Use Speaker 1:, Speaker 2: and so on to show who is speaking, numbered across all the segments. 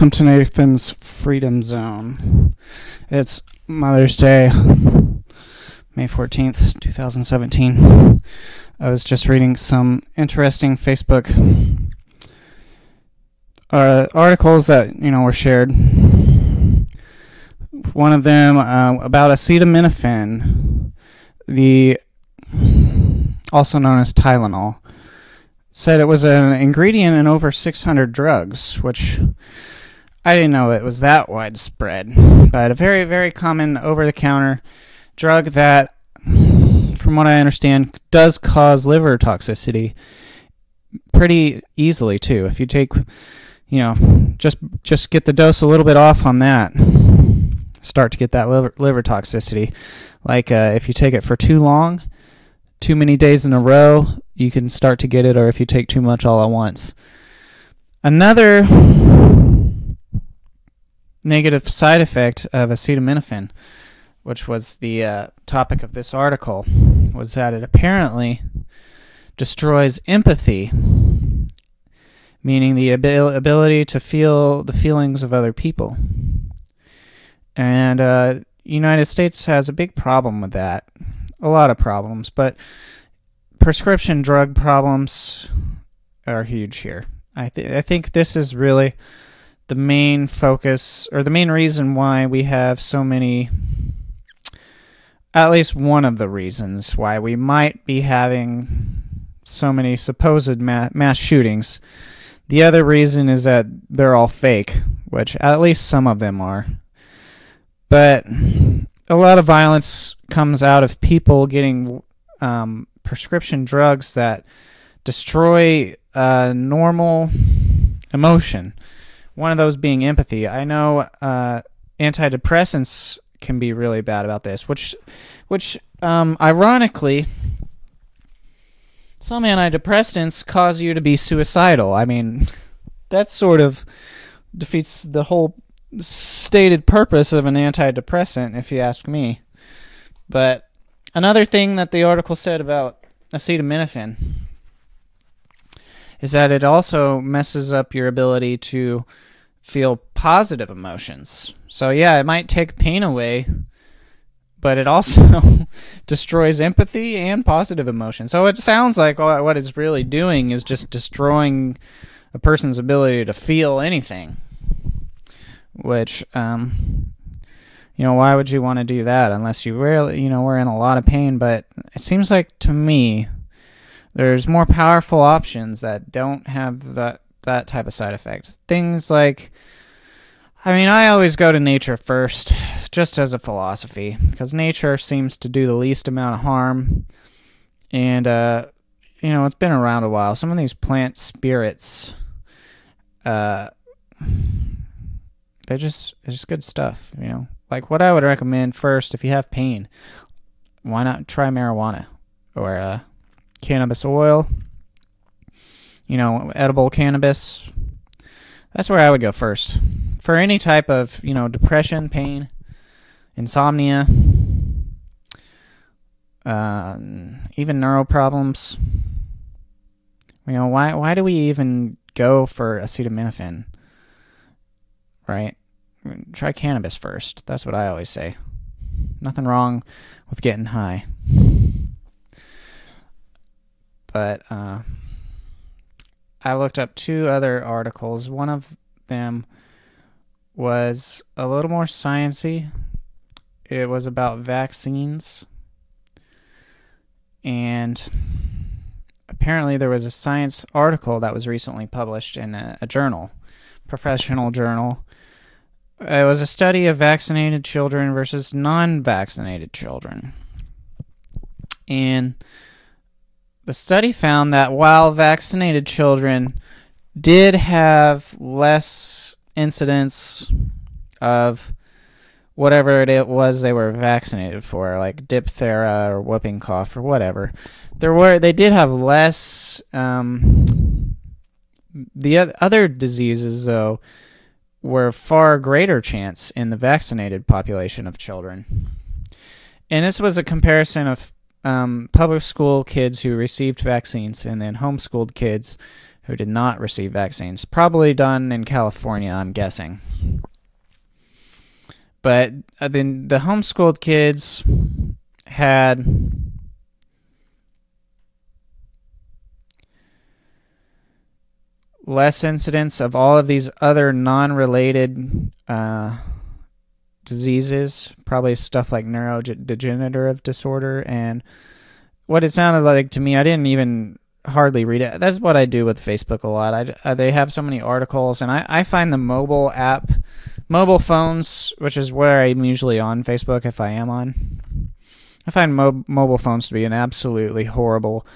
Speaker 1: Welcome to Nathan's Freedom Zone. It's Mother's Day, May 14th, 2017. I was just reading some interesting Facebook uh, articles that, you know, were shared. One of them uh, about acetaminophen, the also known as Tylenol said it was an ingredient in over 600 drugs, which I didn't know it was that widespread. But a very, very common over the counter drug that, from what I understand, does cause liver toxicity pretty easily, too. If you take, you know, just just get the dose a little bit off on that, start to get that liver, liver toxicity. Like uh, if you take it for too long, too many days in a row, you can start to get it, or if you take too much all at once. Another negative side effect of acetaminophen, which was the uh, topic of this article, was that it apparently destroys empathy, meaning the abil- ability to feel the feelings of other people. And uh, United States has a big problem with that. A lot of problems, but prescription drug problems are huge here. I, th- I think this is really the main focus or the main reason why we have so many at least one of the reasons why we might be having so many supposed mass shootings. The other reason is that they're all fake, which at least some of them are. But a lot of violence comes out of people getting um, prescription drugs that destroy normal emotion. One of those being empathy. I know uh, antidepressants can be really bad about this, which, which um, ironically, some antidepressants cause you to be suicidal. I mean, that sort of defeats the whole stated purpose of an antidepressant, if you ask me. But another thing that the article said about acetaminophen is that it also messes up your ability to feel positive emotions. So yeah, it might take pain away, but it also destroys empathy and positive emotion. So it sounds like what it's really doing is just destroying a person's ability to feel anything. Which um, you know, why would you want to do that unless you really, you know, we're in a lot of pain? But it seems like to me, there's more powerful options that don't have that that type of side effect. Things like, I mean, I always go to nature first, just as a philosophy, because nature seems to do the least amount of harm, and uh, you know, it's been around a while. Some of these plant spirits, uh, they're just they're just good stuff, you know like what I would recommend first if you have pain, why not try marijuana or uh, cannabis oil? You know, edible cannabis. That's where I would go first. For any type of, you know, depression, pain, insomnia, uh, even neuro problems. You know, why why do we even go for acetaminophen? Right? try cannabis first. That's what I always say. Nothing wrong with getting high. But uh, I looked up two other articles. One of them was a little more sciency. It was about vaccines. And apparently there was a science article that was recently published in a, a journal, professional journal, it was a study of vaccinated children versus non vaccinated children. And the study found that while vaccinated children did have less incidence of whatever it was they were vaccinated for, like diphtheria or whooping cough or whatever, there were they did have less. Um, the other diseases, though, were far greater chance in the vaccinated population of children. And this was a comparison of um, public school kids who received vaccines and then homeschooled kids who did not receive vaccines. Probably done in California, I'm guessing. But uh, then the homeschooled kids had less incidence of all of these other non-related uh, diseases, probably stuff like neurodegenerative disorder and what it sounded like to me. I didn't even hardly read it. That's what I do with Facebook a lot. I, uh, they have so many articles, and I, I find the mobile app, mobile phones, which is where I'm usually on Facebook if I am on. I find mo- mobile phones to be an absolutely horrible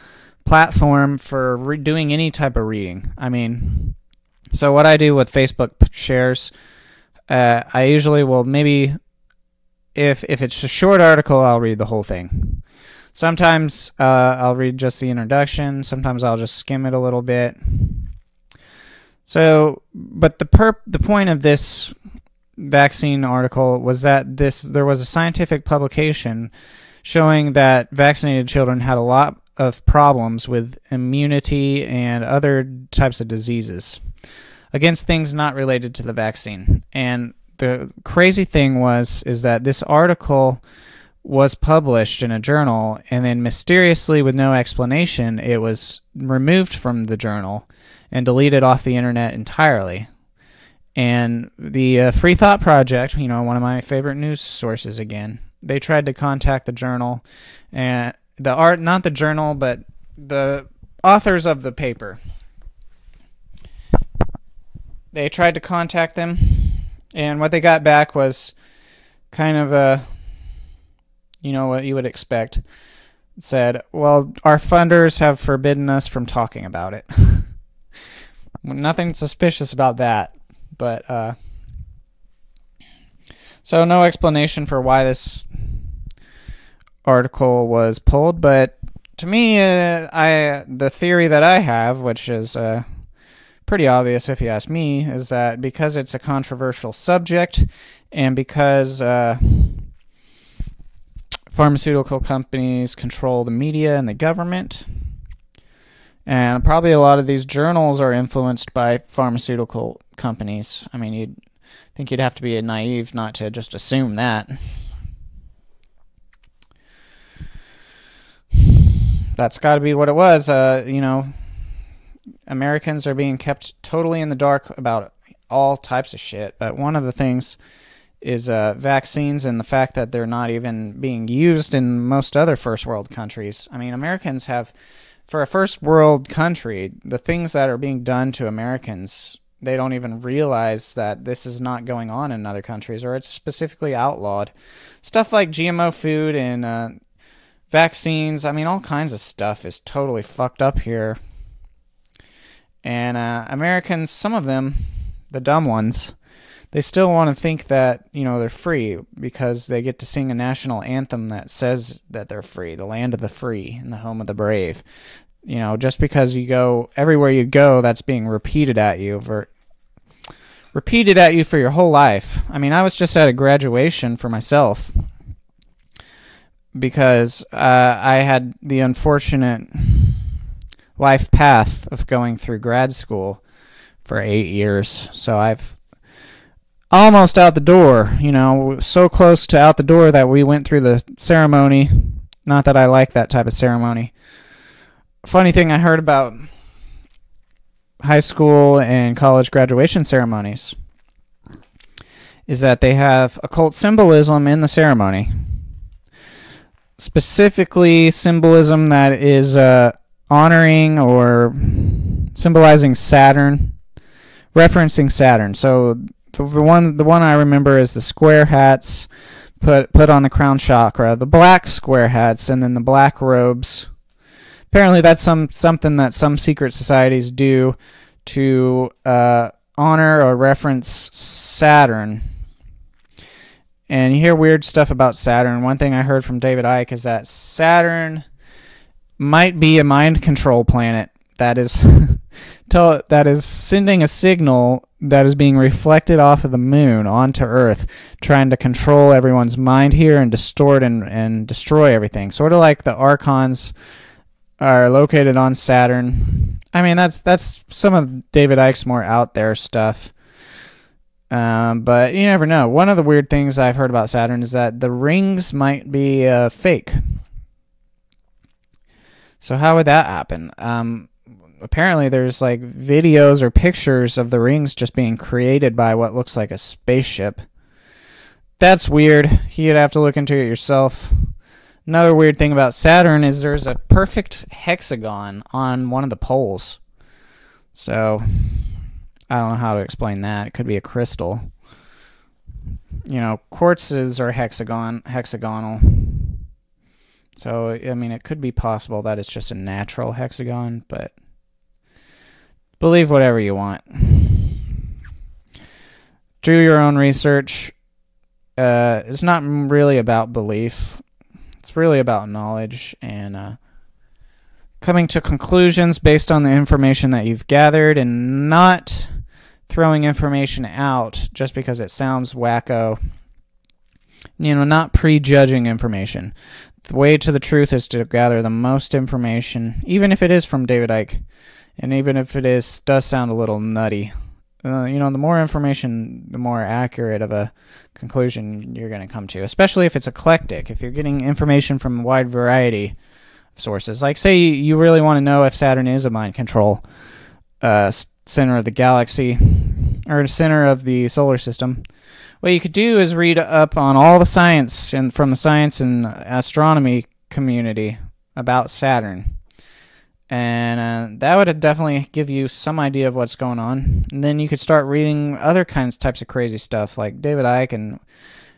Speaker 1: platform for re- doing any type of reading. I mean, so what I do with Facebook shares, uh, I usually will maybe, if if it's a short article, I'll read the whole thing. Sometimes uh, I'll read just the introduction. Sometimes I'll just skim it a little bit. So, but the perp the point of this vaccine article was that this there was a scientific publication showing that vaccinated children had a lot of problems with immunity and other types of diseases against things not related to the vaccine. And the crazy thing was is that this article was published in a journal and then mysteriously with no explanation it was removed from the journal and deleted off the internet entirely. And the uh, Free Thought Project, you know, one of my favorite news sources again, they tried to contact the journal and the art, not the journal, but the authors of the paper. They tried to contact them, and what they got back was kind of a, you know, what you would expect. It said, well, our funders have forbidden us from talking about it. Nothing suspicious about that, but, uh, so no explanation for why this article was pulled, but to me, uh, I the theory that I have, which is uh, pretty obvious if you ask me, is that because it's a controversial subject and because uh, pharmaceutical companies control the media and the government, and probably a lot of these journals are influenced by pharmaceutical companies. I mean, you'd think you'd have to be naive not to just assume that. that's got to be what it was. Uh, you know, Americans are being kept totally in the dark about all types of shit. But one of the things is uh, vaccines and the fact that they're not even being used in most other first world countries. I mean, Americans have, for a first world country, the things that are being done to Americans, they don't even realize that this is not going on in other countries or it's specifically outlawed. Stuff like GMO food and uh, vaccines. I mean, all kinds of stuff is totally fucked up here. And uh, Americans, some of them, the dumb ones, they still want to think that, you know, they're free because they get to sing a national anthem that says that they're free, the land of the free and the home of the brave. You know, just because you go everywhere you go, that's being repeated at you for repeated at you for your whole life. I mean, I was just at a graduation for myself because uh, I had the unfortunate life path of going through grad school for eight years. So I've almost out the door, you know, so close to out the door that we went through the ceremony. Not that I like that type of ceremony. Funny thing I heard about high school and college graduation ceremonies is that they have occult symbolism in the ceremony specifically symbolism that is uh, honoring or symbolizing Saturn, referencing Saturn. So the, the one the one I remember is the square hats put put on the crown chakra, the black square hats, and then the black robes. Apparently, that's some something that some secret societies do to uh, honor or reference Saturn and you hear weird stuff about Saturn. One thing I heard from David Icke is that Saturn might be a mind control planet that is tell that is sending a signal that is being reflected off of the moon onto Earth, trying to control everyone's mind here and distort and, and destroy everything. Sort of like the archons, are located on Saturn. I mean, that's that's some of David Icke's more out there stuff. Um, but you never know. One of the weird things I've heard about Saturn is that the rings might be uh, fake. So how would that happen? Um, apparently, there's like videos or pictures of the rings just being created by what looks like a spaceship. That's weird. You'd have to look into it yourself. Another weird thing about Saturn is there's a perfect hexagon on one of the poles. So I don't know how to explain that. It could be a crystal. You know, quartzes are hexagon hexagonal. So I mean, it could be possible that it's just a natural hexagon, but believe whatever you want. Do your own research. Uh, it's not really about belief. It's really about knowledge and uh, coming to conclusions based on the information that you've gathered and not throwing information out just because it sounds wacko. You know, not prejudging information. The way to the truth is to gather the most information, even if it is from David Icke, and even if it is does sound a little nutty. Uh, you know, the more information, the more accurate of a conclusion you're going to come to, especially if it's eclectic. If you're getting information from a wide variety of sources, like say you really want to know if Saturn is a mind control uh, center of the galaxy or center of the solar system, what you could do is read up on all the science and from the science and astronomy community about Saturn and uh, that would definitely give you some idea of what's going on. And then you could start reading other kinds types of crazy stuff like David Icke and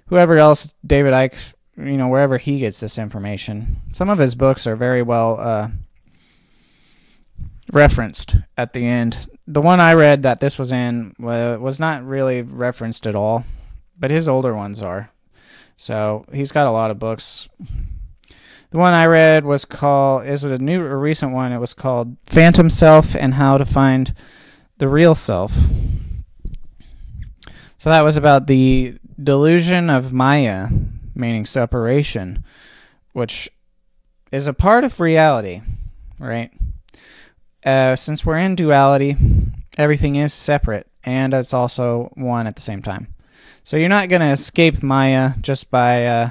Speaker 1: whoever else David Icke, you know, wherever he gets this information. Some of his books are very well uh, referenced at the end. The one I read that this was in was not really referenced at all, but his older ones are. So he's got a lot of books the one I read was called is it a new or recent one? It was called Phantom Self and How to Find the Real Self. So that was about the delusion of Maya, meaning separation, which is a part of reality, right? Uh, since we're in duality, everything is separate and it's also one at the same time. So you're not to escape Maya just by uh,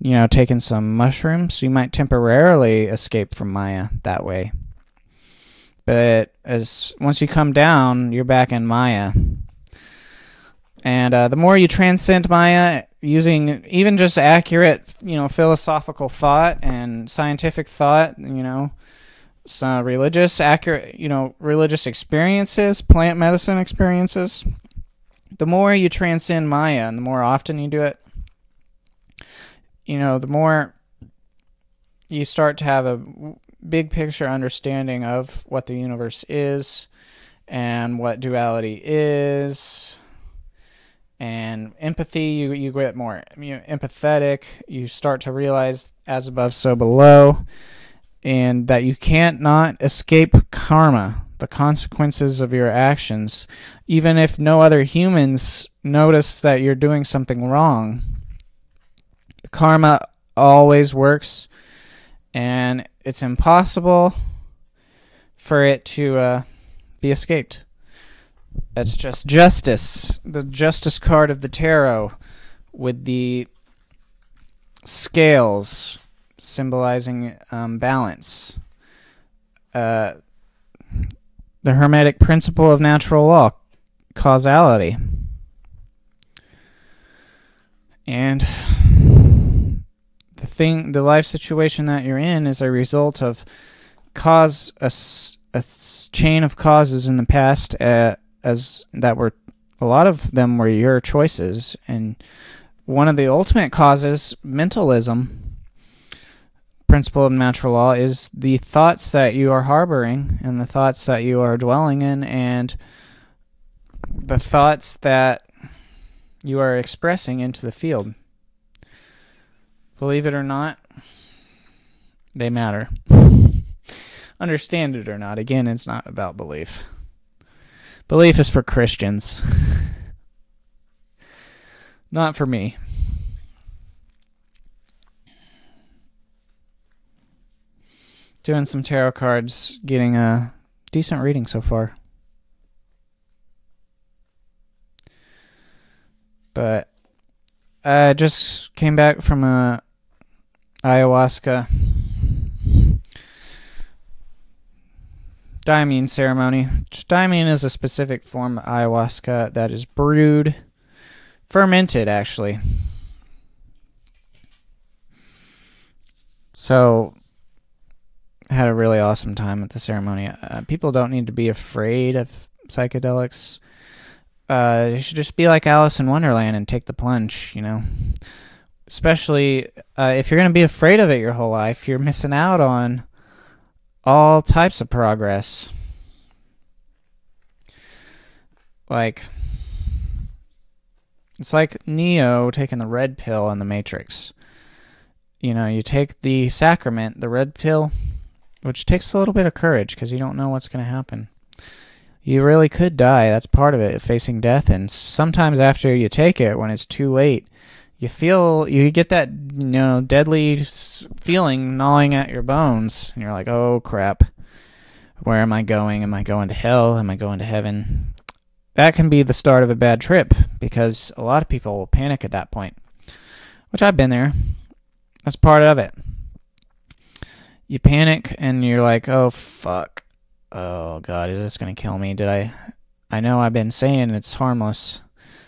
Speaker 1: you know, taking some mushrooms, you might temporarily escape from Maya that way. But as once you come down, you're back in Maya. And uh, the more you transcend Maya using even just accurate, you know, philosophical thought and scientific thought, you know, religious, accurate, you know, religious experiences, plant medicine experiences, the more you transcend Maya and the more often you do it, you know, the more you start to have a big picture understanding of what the universe is and what duality is and empathy you, you get more you know, empathetic. You start to realize as above so below and that you can't not escape karma the consequences of your actions even if no other humans notice that you're doing something wrong karma always works, and it's impossible for it to uh, be escaped. That's just justice, the justice card of the tarot, with the scales symbolizing um, balance. Uh, the Hermetic principle of natural law, causality. And the thing, the life situation that you're in is a result of cause a, a chain of causes in the past uh, as that were a lot of them were your choices and one of the ultimate causes mentalism principle of natural law is the thoughts that you are harboring and the thoughts that you are dwelling in and the thoughts that you are expressing into the field Believe it or not, they matter. Understand it or not, again, it's not about belief. Belief is for Christians, not for me. Doing some tarot cards, getting a decent reading so far. But I just came back from a ayahuasca Daime ceremony. Daime is a specific form of ayahuasca that is brewed, fermented actually. So, had a really awesome time at the ceremony. Uh, people don't need to be afraid of psychedelics. Uh, you should just be like Alice in Wonderland and take the plunge, you know. Especially uh, if you're going to be afraid of it your whole life, you're missing out on all types of progress. Like, it's like Neo taking the red pill in the Matrix. You know, you take the sacrament, the red pill, which takes a little bit of courage because you don't know what's going to happen. You really could die. That's part of it, facing death. And sometimes after you take it, when it's too late, you feel you get that you know deadly feeling gnawing at your bones and you're like oh crap where am i going am i going to hell am i going to heaven that can be the start of a bad trip because a lot of people will panic at that point which i've been there that's part of it you panic and you're like oh fuck oh god is this to kill me did i i know i've been saying it's harmless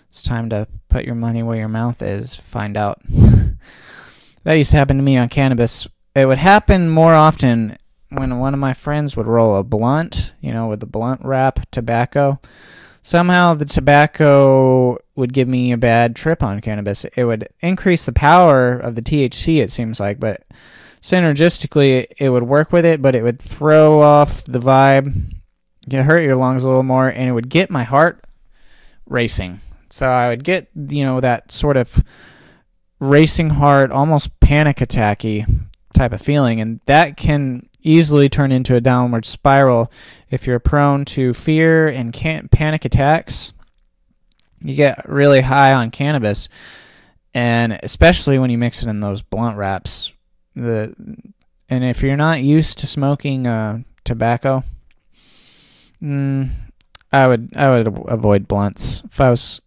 Speaker 1: it's time to put your money where your mouth is, find out. that used to happen to me on cannabis. It would happen more often when one of my friends would roll a blunt, you know, with the blunt wrap tobacco. Somehow the tobacco would give me a bad trip on cannabis. It would increase the power of the THC, it seems like, but synergistically it would work with it, but it would throw off the vibe, get hurt your lungs a little more, and it would get my heart racing. So I would get, you know, that sort of racing heart, almost panic attacky type of feeling, and that can easily turn into a downward spiral if you're prone to fear and can't panic attacks. You get really high on cannabis, and especially when you mix it in those blunt wraps. The and if you're not used to smoking uh, tobacco, mm, I would I would avoid blunts. If I was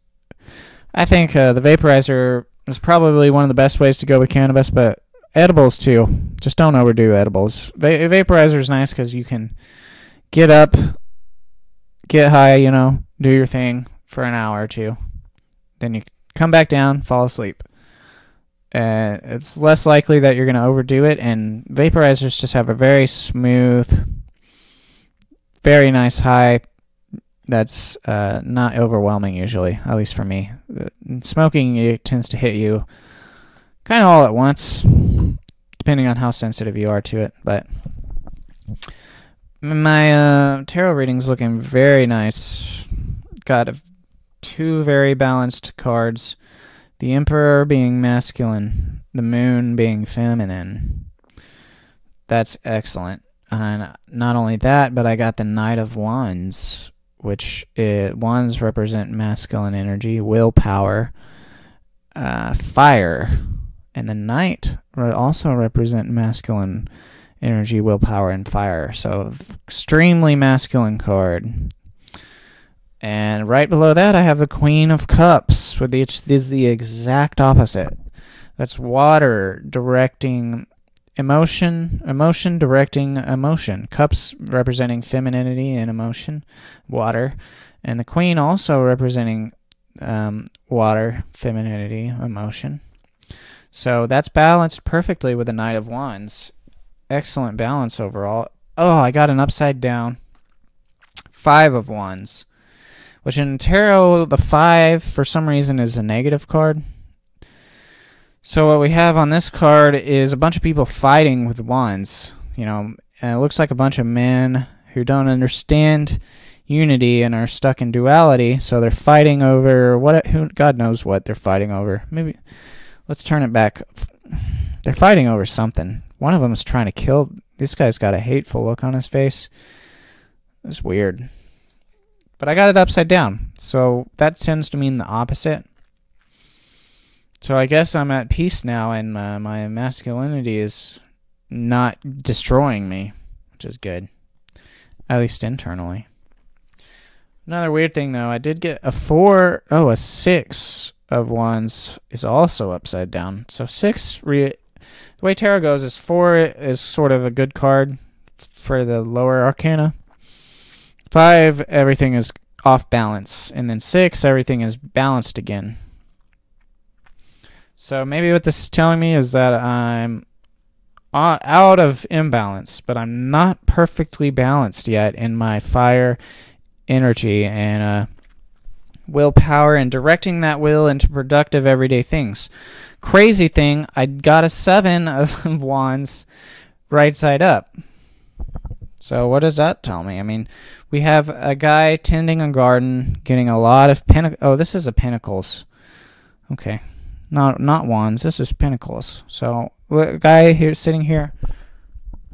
Speaker 1: I think uh, the vaporizer is probably one of the best ways to go with cannabis, but edibles too. Just don't overdo edibles. Va- vaporizer is nice because you can get up, get high, you know, do your thing for an hour or two. Then you come back down, fall asleep. Uh, it's less likely that you're going to overdo it, and vaporizers just have a very smooth, very nice high that's uh, not overwhelming usually, at least for me. Smoking it tends to hit you kind of all at once, depending on how sensitive you are to it. But my uh, tarot reading's looking very nice. Got two very balanced cards. The Emperor being masculine, the Moon being feminine. That's excellent. And not only that, but I got the Knight of Wands which it, ones represent masculine energy, willpower, uh, fire, and the knight also represent masculine energy, willpower, and fire. So extremely masculine card. And right below that, I have the Queen of Cups, which is the exact opposite. That's water directing emotion emotion directing emotion. Cups representing femininity and emotion water. And the queen also representing um, water femininity emotion. So that's balanced perfectly with the knight of wands. Excellent balance overall. Oh i got an upside down. Five of wands which in tarot the five for some reason is a negative card so what we have on this card is a bunch of people fighting with wands. You know, and it looks like a bunch of men who don't understand unity and are stuck in duality. So they're fighting over what? Who? God knows what they're fighting over. Maybe let's turn it back. They're fighting over something. One of them is trying to kill. This guy's got a hateful look on his face. It's weird. But I got it upside down. So that tends to mean the opposite. So I guess I'm at peace now, and uh, my masculinity is not destroying me. which is good, at least internally. Another weird thing though, I did get a four, oh, a six of wands is also upside down. So six, re- the way tarot goes is four is sort of a good card for the lower arcana. Five, everything is off balance, and then six, everything is balanced again. So maybe what this is telling me is that I'm out of imbalance, but I'm not perfectly balanced yet in my fire energy and uh, willpower and directing that will into productive everyday things. Crazy thing, I got a seven of wands right side up. So what does that tell me? I mean, we have a guy tending a garden, getting a lot of pentacles. Oh, this is a pentacles. Okay, not not wands. This is pentacles. So a guy here sitting here,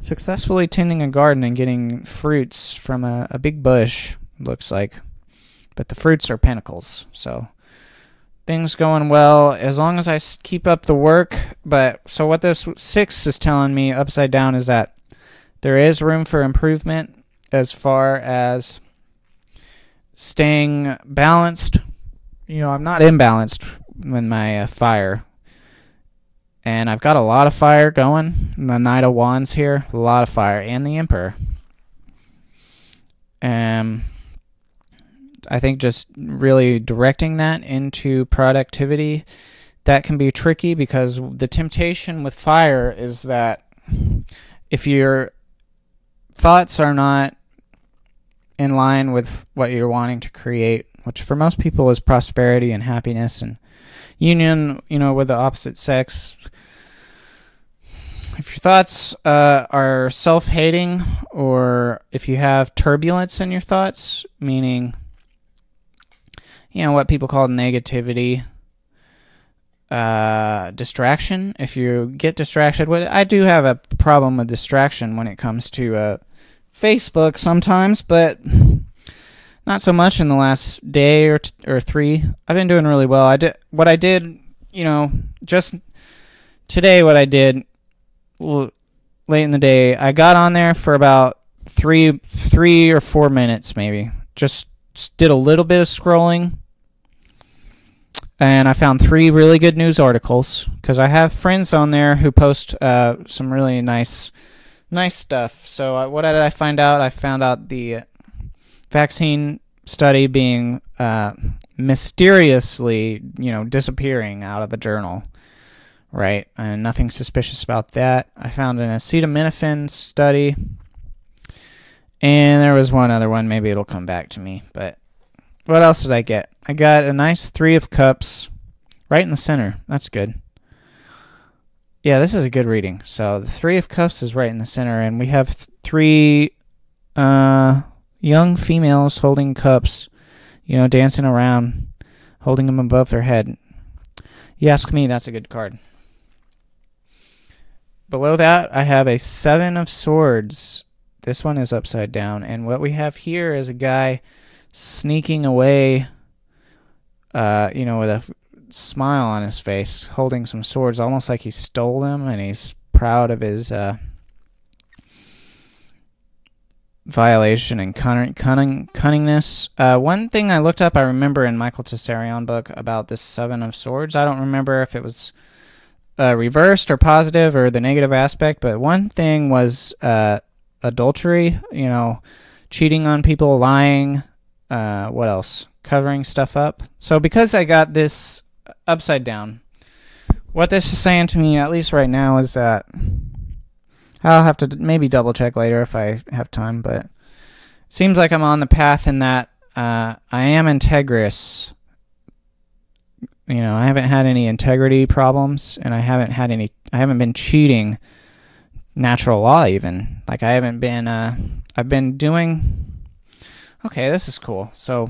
Speaker 1: successfully tending a garden and getting fruits from a, a big bush. Looks like but the fruits are pentacles. So things going well as long as I keep up the work. But so what this six is telling me upside down is that there is room for improvement as far as staying balanced. You know, I'm not imbalanced with my uh, fire. And I've got a lot of fire going. The Knight of Wands here, a lot of fire, and the Emperor. Um, I think just really directing that into productivity that can be tricky because the temptation with fire is that if your thoughts are not in line with what you're wanting to create, which for most people is prosperity and happiness and union, you know, with the opposite sex. If your thoughts uh, are self hating, or if you have turbulence in your thoughts, meaning you know what people call negativity uh, distraction if you get distracted well, i do have a problem with distraction when it comes to uh, facebook sometimes but not so much in the last day or, t- or three. I've been doing really well. I did what i did you know just today what i did late in the day i got on there for about three three or four minutes maybe. Just did a little bit of scrolling. And I found three really good news articles because I have friends on there who post uh, some really nice, nice stuff. So uh, what did I find out? I found out the vaccine study being uh, mysteriously, you know, disappearing out of a journal, right? And nothing suspicious about that. I found an acetaminophen study, and there was one other one. Maybe it'll come back to me, but what else did I get? I got a nice three of cups right in the center. That's good. Yeah, this is a good reading. So the three of cups is right in the center, and we have th- three uh, young females holding cups, you know, dancing around, holding them above their head. You ask me, that's a good card. Below that, I have a seven of swords. This one is upside down, and what we have here is a guy sneaking away, uh, you know, with a smile on his face, holding some swords, almost like he stole them, and he's proud of his uh, violation and cunning, cunning cunningness. Uh, one thing I looked up, I remember in Michael Tsarion book about this Seven of Swords. I don't remember if it was uh, reversed or positive or the negative aspect, but one thing was uh, adultery. You know, cheating on people, lying, uh, what else? Covering stuff up. So because I got this upside down, what this is saying to me, at least right now, is that I'll have to maybe double check later if I have time, but it seems like I'm on the path in that uh, I am integrous. You know, I haven't had any integrity problems, and I haven't had any. I haven't been cheating natural law even. Like I haven't been. Uh, I've been doing okay, this is cool. So,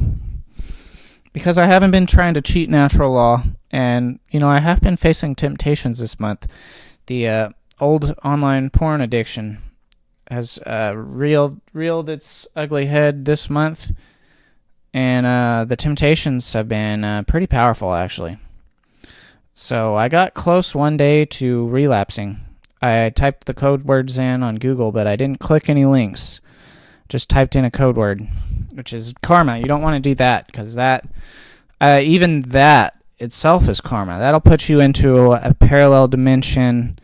Speaker 1: because I haven't been trying to cheat natural law, and you know, I have been facing temptations this month. The uh, old online porn addiction has uh, reeled reeled its ugly head this month, and uh, the temptations have been uh, pretty powerful, actually. So I got close one day to relapsing. I typed the code words in on Google, but I didn't click any links. Just typed in a code word, which is karma. You don't want to do that because that, uh, even that itself is karma. That'll put you into a parallel dimension.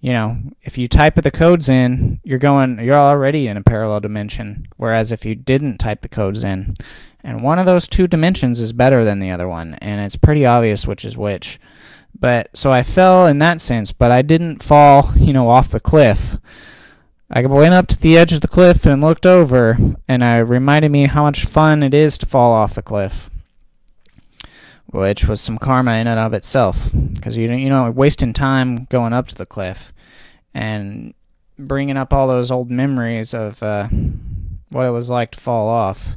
Speaker 1: You know, if you type the codes in, you're going, you're already in a parallel dimension. Whereas if you didn't type the codes in, and one of those two dimensions is better than the other one, and it's pretty obvious which is which. But so I fell in that sense, but I didn't fall, you know, off the cliff. I went up to the edge of the cliff and looked over, and it reminded me how much fun it is to fall off the cliff, which was some karma in and of itself, because you you know wasting time going up to the cliff, and bringing up all those old memories of uh, what it was like to fall off.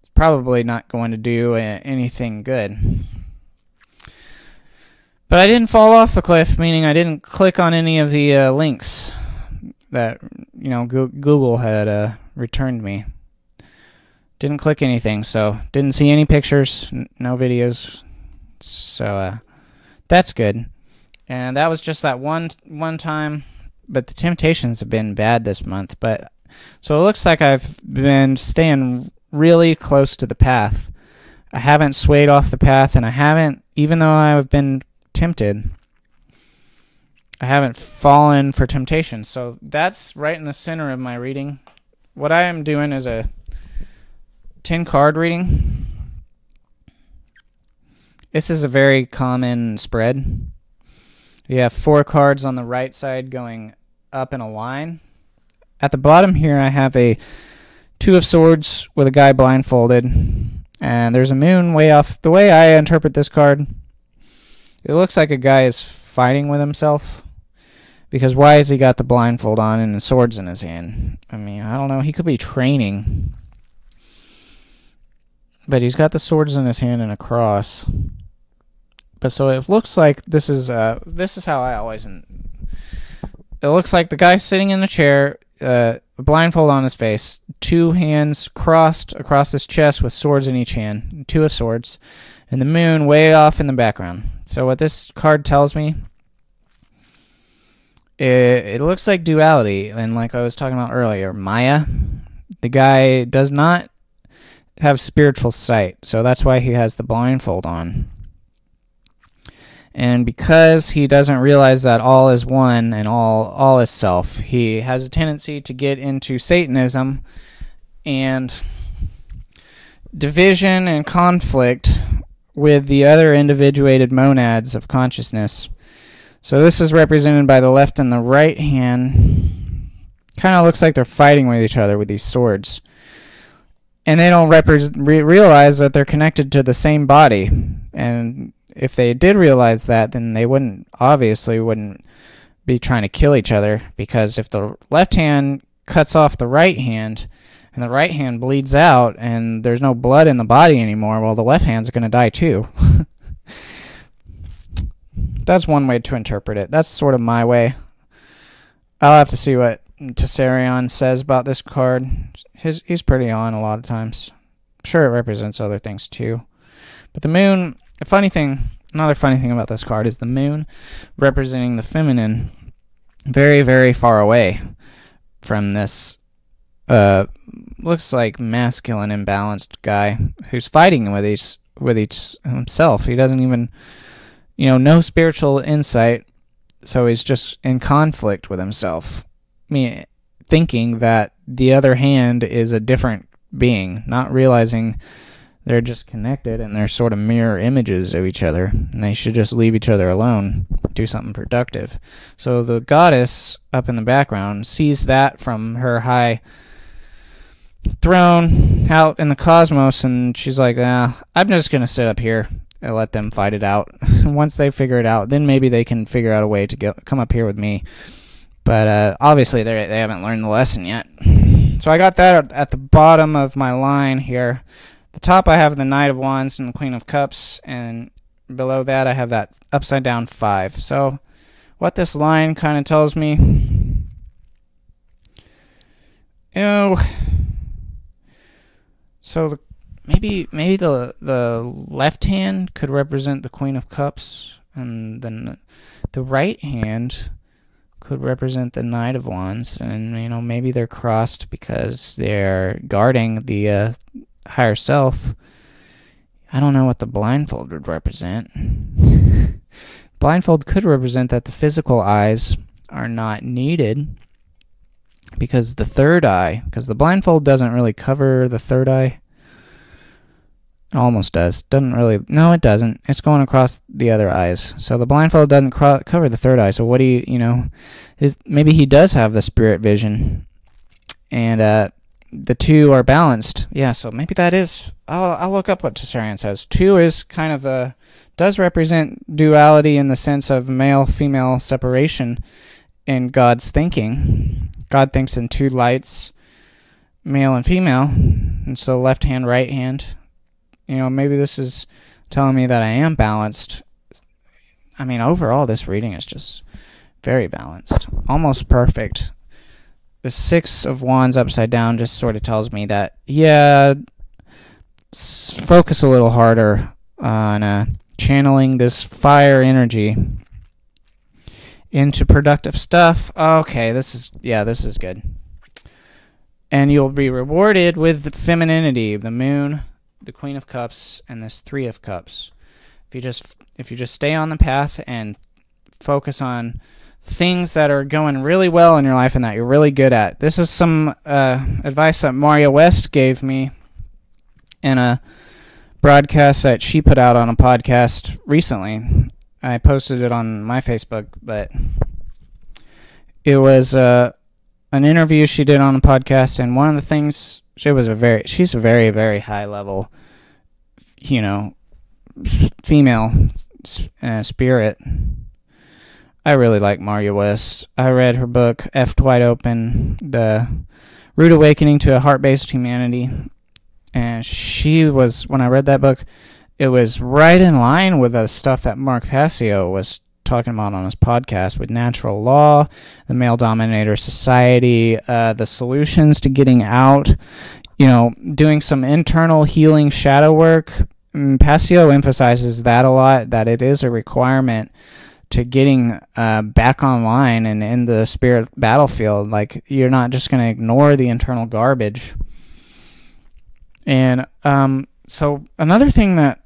Speaker 1: It's probably not going to do uh, anything good. But I didn't fall off the cliff, meaning I didn't click on any of the uh, links that you know Google had uh, returned me. Didn't click anything, so didn't see any pictures, n- no videos. So uh, that's good. And that was just that one one time. But the temptations have been bad this month. But so it looks like I've been staying really close to the path. I haven't swayed off the path, and I haven't, even though I've been tempted. I haven't fallen for temptation. So that's right in the center of my reading. What I am doing is a 10 card reading. This is a very common spread. We have four cards on the right side going up in a line. At the bottom here, I have a Two of Swords with a guy blindfolded. And there's a moon way off. The way I interpret this card, it looks like a guy is fighting with himself. Because why has he got the blindfold on and the swords in his hand? I mean, I don't know. He could be training. But he's got the swords in his hand and a cross. But so it looks like this is uh this is how I always it looks like the guy sitting in the chair, uh, blindfold on his face, two hands crossed across his chest with swords in each hand, two of swords, and the moon way off in the background. So what this card tells me it, it looks like duality and like I was talking about earlier, Maya, the guy does not have spiritual sight. So that's why he has the blindfold on. And because he doesn't realize that all is one and all all is self, he has a tendency to get into Satanism and division and conflict with the other individuated monads of consciousness. So this is represented by the left and the right hand. Kind of looks like they're fighting with each other with these swords. And they don't re- realize that they're connected to the same body. And if they did realize that, then they wouldn't, obviously, wouldn't be trying to kill each other. Because if the left hand cuts off the right hand, and the right hand bleeds out and there's no blood in the body anymore, well, the left hand's going to die too. That's one way to interpret it. That's sort of my way. I'll have to see what Tessarion says about this card. His, he's pretty on a lot of times. I'm sure it represents other things too. But the moon, a funny thing, another funny thing about this card is the moon representing the feminine very, very far away from this uh, looks like masculine imbalanced guy who's fighting with each with each himself. He doesn't even you know, no spiritual insight, so he's just in conflict with himself. I mean, thinking that the other hand is a different being, not realizing they're just connected and they're sort of mirror images of each other, and they should just leave each other alone, do something productive. So the goddess up in the background sees that from her high throne out in the cosmos, and she's like, ah, I'm just gonna sit up here and let them fight it out. Once they figure it out, then maybe they can figure out a way to get, come up here with me. But uh, obviously, they they haven't learned the lesson yet. So I got that at the bottom of my line here. The top, I have the Knight of Wands and the Queen of Cups, and below that, I have that upside down five. So, what this line kind of tells me, know, so the maybe maybe the the left hand could represent the Queen of Cups, and then the right hand could represent the Knight of Wands, and you know maybe they're crossed because they're guarding the uh, higher self. I don't know what the blindfold would represent. blindfold could represent that the physical eyes are not needed because the third eye, because the blindfold doesn't really cover the third eye. It almost does. Doesn't really. No, it doesn't. It's going across the other eyes. So the blindfold doesn't cro- cover the third eye. So what do you, you know, is maybe he does have the spirit vision, and uh, the two are balanced. Yeah. So maybe that is. I'll I'll look up what Tessarian says. Two is kind of a does represent duality in the sense of male female separation in God's thinking. God thinks in two lights, male and female, and so left hand, right hand. You know, maybe this is telling me that I am balanced. I mean, overall, this reading is just very balanced, almost perfect. The Six of Wands upside down just sort of tells me that, yeah, focus a little harder on uh, channeling this fire energy into productive stuff. Okay, this is yeah, this is good. And you'll be rewarded with femininity, the moon, the queen of cups, and this three of cups. If you just if you just stay on the path and focus on things that are going really well in your life and that you're really good at. This is some uh, advice that Maria West gave me in a broadcast that she put out on a podcast recently. I posted it on my Facebook, but it was uh, an interview she did on a podcast, and one of the things she was a very she's a very very high level, you know, female uh, spirit. I really like Maria West. I read her book F Wide Open, the Rude Awakening to a Heart Based Humanity, and she was when I read that book it was right in line with the stuff that Mark Passio was talking about on his podcast with natural law, the male dominator society, uh, the solutions to getting out, you know, doing some internal healing shadow work. Mm, Passio emphasizes that a lot, that it is a requirement to getting uh, back online and in the spirit battlefield. Like, you're not just going to ignore the internal garbage. And um, so another thing that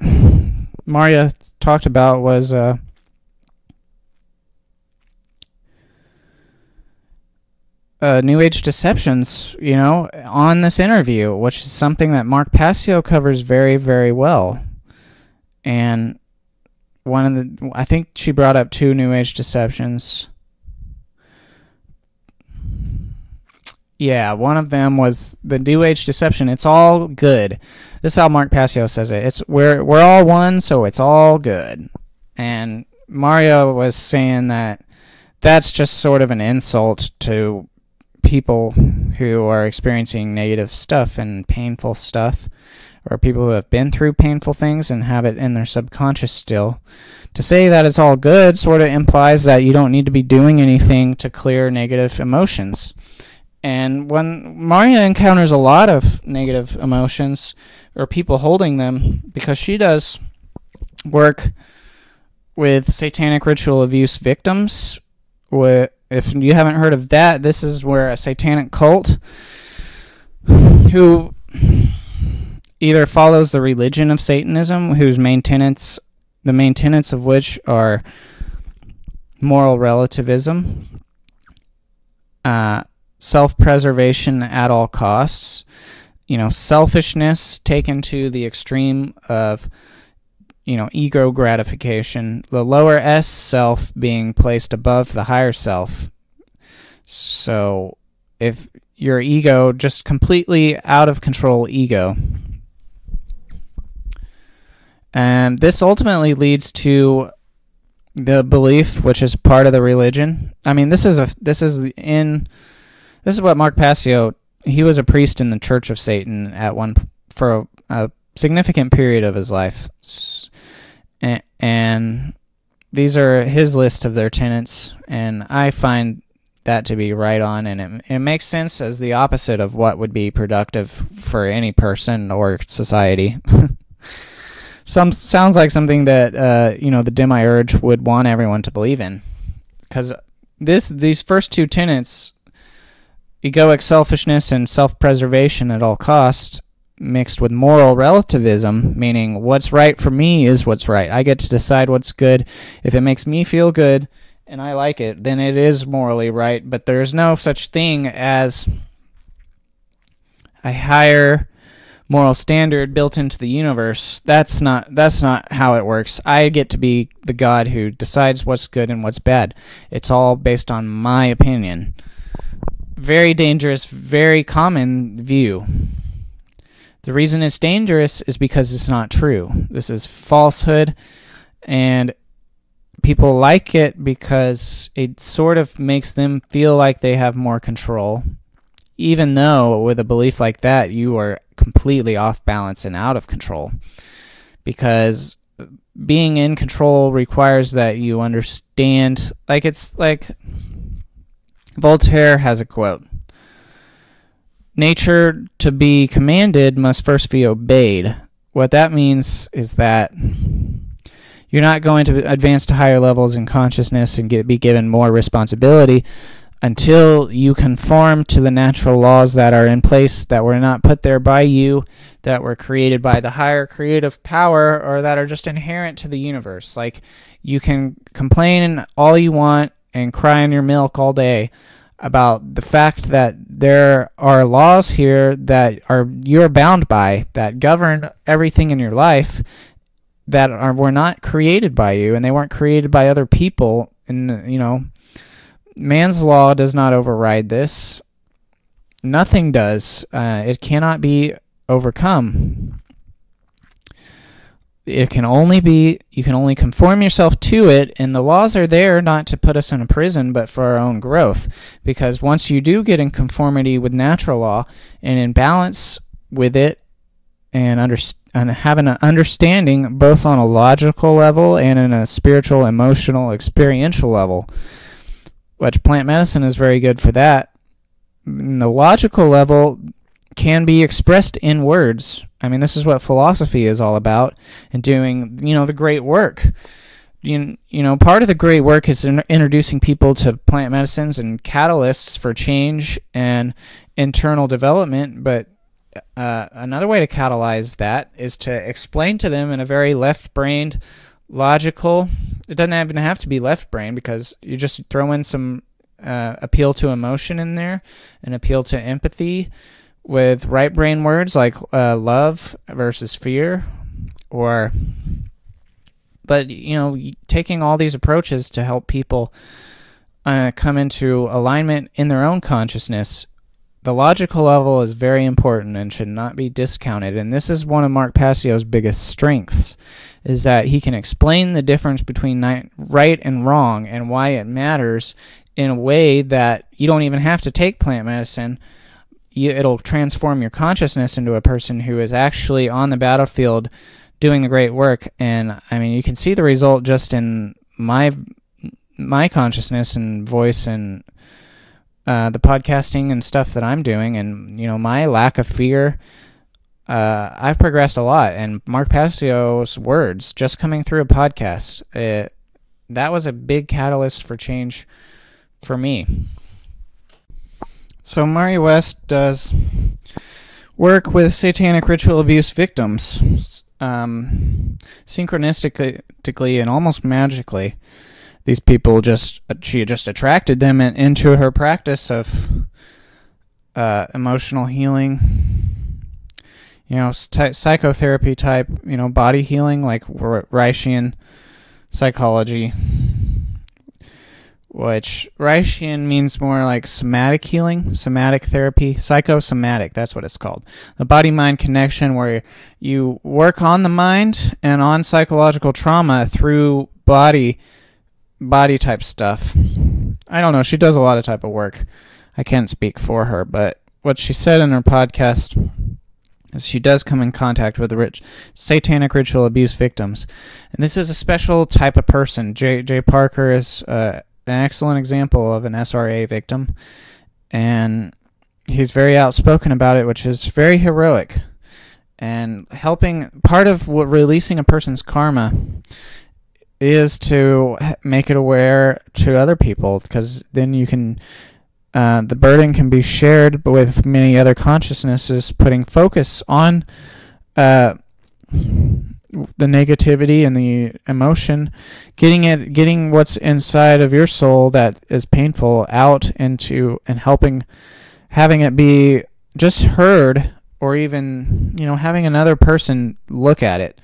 Speaker 1: Maria talked about was uh, uh, New Age deceptions, you know, on this interview, which is something that Mark Passio covers very, very well. And one of the, I think she brought up two New Age deceptions. Yeah, one of them was the New Age deception. It's all good. This is how Mark Passio says it. It's we're we're all one, so it's all good. And Maria was saying that that's just sort of an insult to people who are experiencing negative stuff and painful stuff, or people who have been through painful things and have it in their subconscious still. To say that it's all good sort of implies that you don't need to be doing anything to clear negative emotions. And when Maria encounters a lot of negative emotions or people holding them, because she does work with satanic ritual abuse victims. If you haven't heard of that, this is where a satanic cult who either follows the religion of Satanism, whose main tenets, the main tenets of which are moral relativism, uh, self preservation at all costs, you know, selfishness taken to the extreme of, you know, ego gratification, the lower S self being placed above the higher self. So if your ego, just completely out of control ego, and this ultimately leads to the belief, which is part of the religion. I mean, this is a this is in this is what Mark Passio. He was a priest in the Church of Satan at one for a, a significant period of his life, and, these are his list of their tenets, and I find that to be right on, and it, it makes sense as the opposite of what would be productive for any person or society. Some sounds like something that uh, you know the demiurge would want everyone to believe in, because this these first two tenets egoic selfishness and self-preservation at all costs mixed with moral relativism meaning what's right for me is what's right. I get to decide what's good. If it makes me feel good and i like it then it is morally right. But there's no such thing as a higher moral standard built into the universe. That's not that's not how it works. I get to be the god who decides what's good and what's bad. It's all based on my opinion very dangerous, very common view. The reason it's dangerous is because it's not true. This is falsehood, and people like it because it sort of makes them feel like they have more control. Even though, with a belief like that, you are completely off balance and out of control. Because being in control requires that you understand, like, it's like Voltaire has a quote Nature to be commanded must first be obeyed. What that means is that you're not going to advance to higher levels in consciousness and get, be given more responsibility until you conform to the natural laws that are in place that were not put there by you, that were created by the higher creative power, or that are just inherent to the universe. Like, you can complain all you want and cry in your milk all day about the fact that there are laws here that are you're bound by that govern everything in your life that are were not created by you and they weren't created by other people. And you know man's law does not override this. Nothing does. Uh, it cannot be overcome it can only be you can only conform yourself to it and the laws are there not to put us in a prison but for our own growth. Because once you do get in conformity with natural law and in balance with it and under and have an understanding both on a logical level and in a spiritual emotional experiential level which plant medicine is very good for that in the logical level can be expressed in words. I mean, this is what philosophy is all about and doing, you know, the great work. You, you know, part of the great work is in introducing people to plant medicines and catalysts for change and internal development, but uh, another way to catalyze that is to explain to them in a very left-brained, logical. It doesn't even have to be left-brain because you just throw in some uh, appeal to emotion in there, an appeal to empathy, with right brain words like uh, love versus fear, or but you know taking all these approaches to help people uh, come into alignment in their own consciousness the logical level is very important and should not be discounted. And this is one of mark passio's biggest strengths is that he can explain the difference between right and wrong and why it matters in a way that you don't even have to take plant medicine you, it'll transform your consciousness into a person who is actually on the battlefield doing the great work. And I mean, you can see the result just in my my consciousness and voice and uh, the podcasting and stuff that I'm doing, and you know my lack of fear. Uh, I've progressed a lot, and Mark Passio's words just coming through a podcast, that was a big catalyst for change for me. So Mari West does work with satanic ritual abuse victims. Um, synchronistically and almost magically, these people just she just attracted them into her practice of uh, emotional healing. You know, psychotherapy type. You know, body healing like Reichian psychology which Reichian means more like somatic healing, somatic therapy, psychosomatic, that's what it's called. The body mind connection, where you work on the mind and on psychological trauma through body body type stuff. I don't know, she does a lot of type of work. I can't speak for her, but what she said in her podcast is she does come in contact with rich satanic ritual abuse victims. And this is a special type of person. Jay, Jay Parker is uh, an excellent example of an SRA victim, and he's very outspoken about it, which is very heroic. And helping part of what releasing a person's karma is to make it aware to other people because then you can uh, the burden can be shared with many other consciousnesses putting focus on uh, the negativity and the emotion getting it getting what's inside of your soul that is painful out into and helping having it be just heard or even you know having another person look at it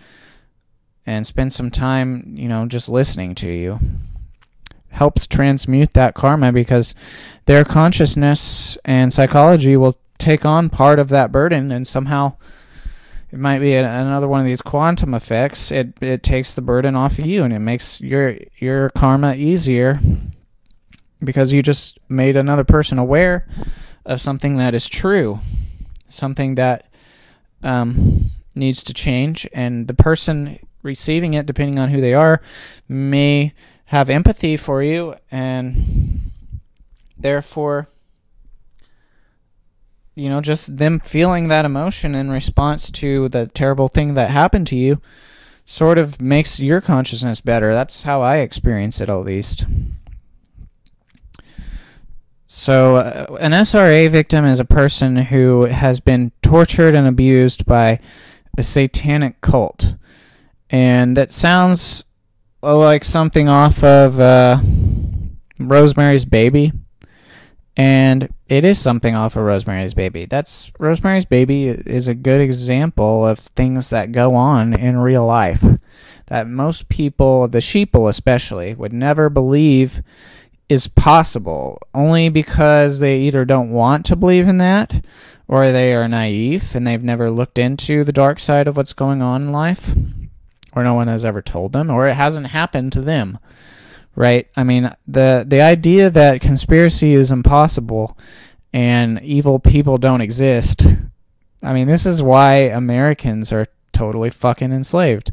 Speaker 1: and spend some time, you know, just listening to you. Helps transmute that karma because their consciousness and psychology will take on part of that burden and somehow it might be another one of these quantum effects. It it takes the burden off of you and it makes your your karma easier because you just made another person aware of something that is true, something that um, needs to change, and the person receiving it, depending on who they are, may have empathy for you and therefore you know just them feeling that emotion in response to the terrible thing that happened to you sort of makes your consciousness better. That's how i experience it at least. So uh, an sra victim is a person who has been tortured and abused by a satanic cult. And that sounds like something off of uh, Rosemary's Baby, and it is something off of Rosemary's Baby. That's Rosemary's Baby is a good example of things that go on in real life that most people, the sheeple especially, would never believe is possible only because they either don't want to believe in that or they are naive and they've never looked into the dark side of what's going on in life or no one has ever told them, or it hasn't happened to them. Right? I mean, the the idea that conspiracy is impossible and evil people don't exist. I mean, this is why Americans are totally fucking enslaved.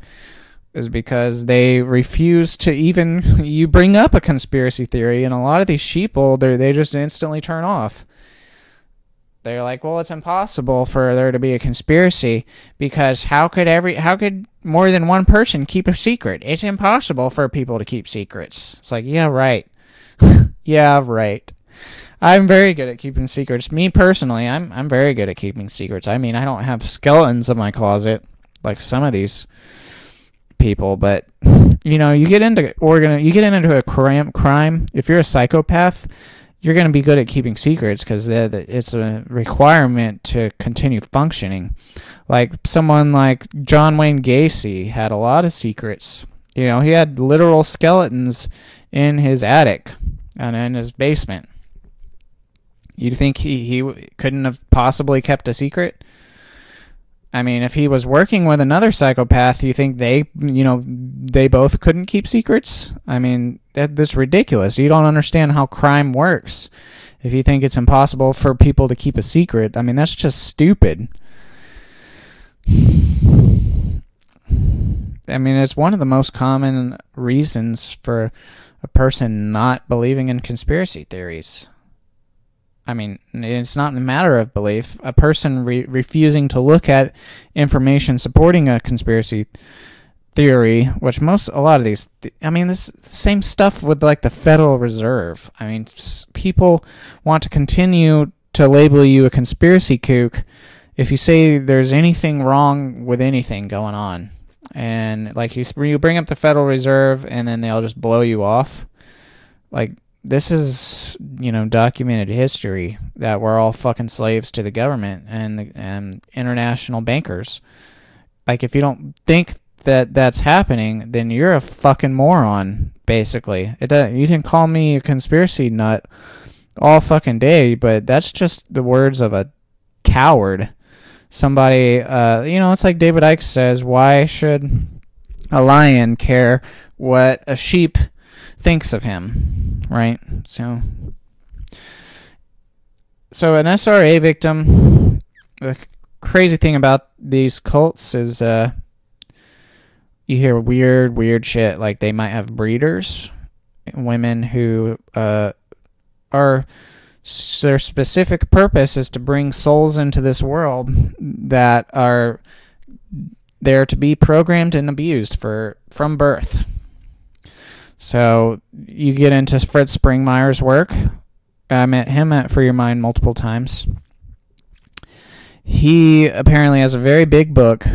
Speaker 1: Is because they refuse to even you bring up a conspiracy theory, and a lot of these sheeple they they just instantly turn off they're like, well, it's impossible for there to be a conspiracy because how could every how could more than one person keep a secret? It's impossible for people to keep secrets. It's like, yeah, right. yeah, right. I'm very good at keeping secrets. Me personally, I'm I'm very good at keeping secrets. I mean, I don't have skeletons in my closet like some of these people, but you know, you get into organ you get into a crime crime if you're a psychopath you're going to be good at keeping secrets because it's a requirement to continue functioning. Like someone like John Wayne Gacy had a lot of secrets. You know, he had literal skeletons in his attic and in his basement. You'd think he, he couldn't have possibly kept a secret? I mean, if he was working with another psychopath, you think they, you know, they both couldn't keep secrets? I mean, that, that's ridiculous. You don't understand how crime works. If you think it's impossible for people to keep a secret, I mean, that's just stupid. I mean, it's one of the most common reasons for a person not believing in conspiracy theories. I mean, it's not a matter of belief. A person re- refusing to look at information supporting a conspiracy theory, which most a lot of these, I mean, this same stuff with like the Federal Reserve. I mean, people want to continue to label you a conspiracy kook if you say there's anything wrong with anything going on, and like you you bring up the Federal Reserve, and then they'll just blow you off. Like this is you know documented history that we're all fucking slaves to the government and the, and international bankers. Like if you don't think that that's happening, then you're a fucking moron. Basically, it you can call me a conspiracy nut all fucking day, but that's just the words of a coward. Somebody, uh, you know, it's like David Icke says, why should a lion care what a sheep thinks of him, right? So, so an SRA victim. The crazy thing about these cults is, uh, you hear weird, weird shit. Like they might have breeders, women who uh, are their specific purpose is to bring souls into this world that are there to be programmed and abused for from birth So you get into Fritz Springmeier's work. I met him at Free Your Mind multiple times. He apparently has a very big book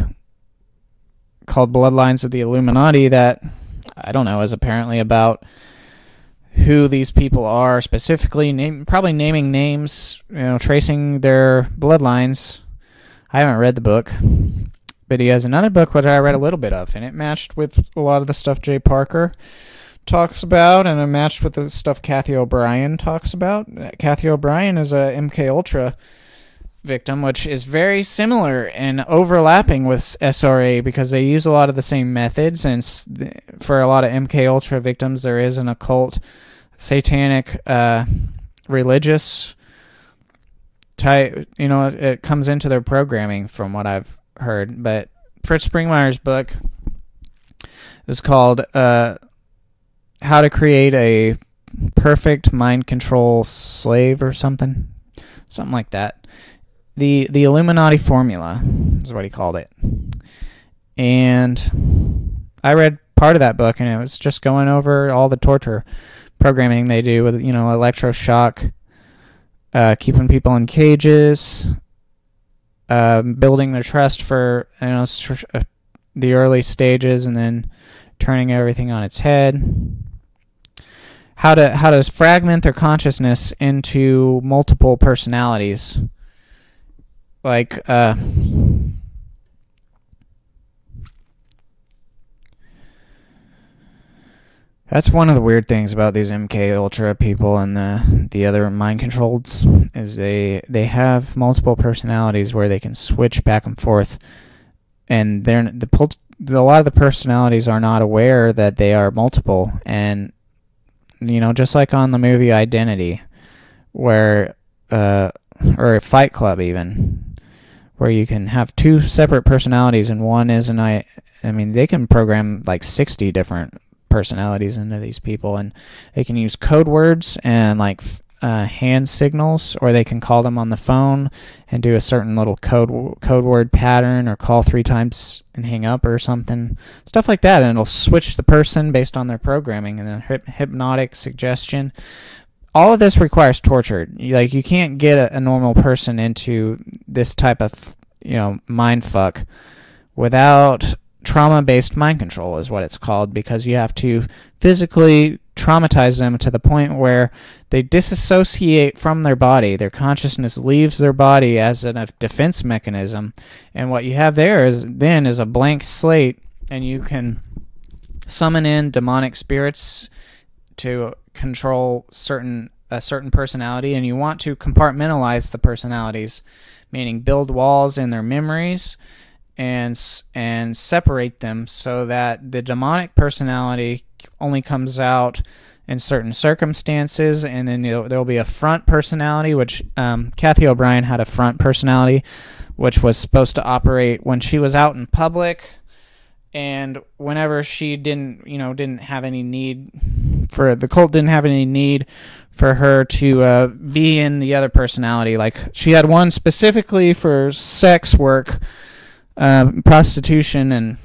Speaker 1: called Bloodlines of the Illuminati that I don't know is apparently about who these people are specifically, name, probably naming names, you know, tracing their bloodlines. I haven't read the book, but he has another book which I read a little bit of, and it matched with a lot of the stuff Jay Parker talks about, and it matched with the stuff Cathy O'Brien talks about. Cathy O'Brien is a MK Ultra victim, which is very similar and overlapping with SRA because they use a lot of the same methods. And for a lot of MK Ultra victims, there is an occult, satanic, uh, religious type. You know, it comes into their programming from what I've heard. But Fritz Springmeier's book is called uh, "How to Create a Perfect Mind Control Slave" or something, something like that the the Illuminati formula is what he called it. And I read part of that book, and it was just going over all the torture programming they do with you know electroshock, uh, keeping people in cages, uh, building their trust for you know uh, the early stages, and then turning everything on its head. How to how to fragment their consciousness into multiple personalities. Like uh That's one of the weird things about these MK Ultra people and the the other mind controlled is they they have multiple personalities where they can switch back and forth, and they're the a lot of the personalities are not aware that they are multiple, and you know just like on the movie Identity, where uh or Fight Club even, where you can have two separate personalities and one is an I I mean they can program like 60 different personalities into these people and they can use code words and like uh, hand signals or they can call them on the phone and do a certain little code code word pattern or call three times and hang up or something stuff like that and it'll switch the person based on their programming and then hypnotic suggestion all of this requires torture. Like you can't get a, a normal person into this type of you know mind fuck without trauma based mind control is what it's called because you have to physically traumatize them to the point where they disassociate from their body. Their consciousness leaves their body as a defense mechanism. And what you have there is then is a blank slate and you can summon in demonic spirits to control certain a certain personality and you want to compartmentalize the personalities meaning build walls in their memories and and separate them so that the demonic personality only comes out in certain circumstances and then there will be a front personality which um, cathy o'brien had a front personality which was supposed to operate when she was out in public and whenever she didn't you know didn't have any need for the cult didn't have any need for her to uh, be in the other personality. Like she had one specifically for sex work uh, prostitution and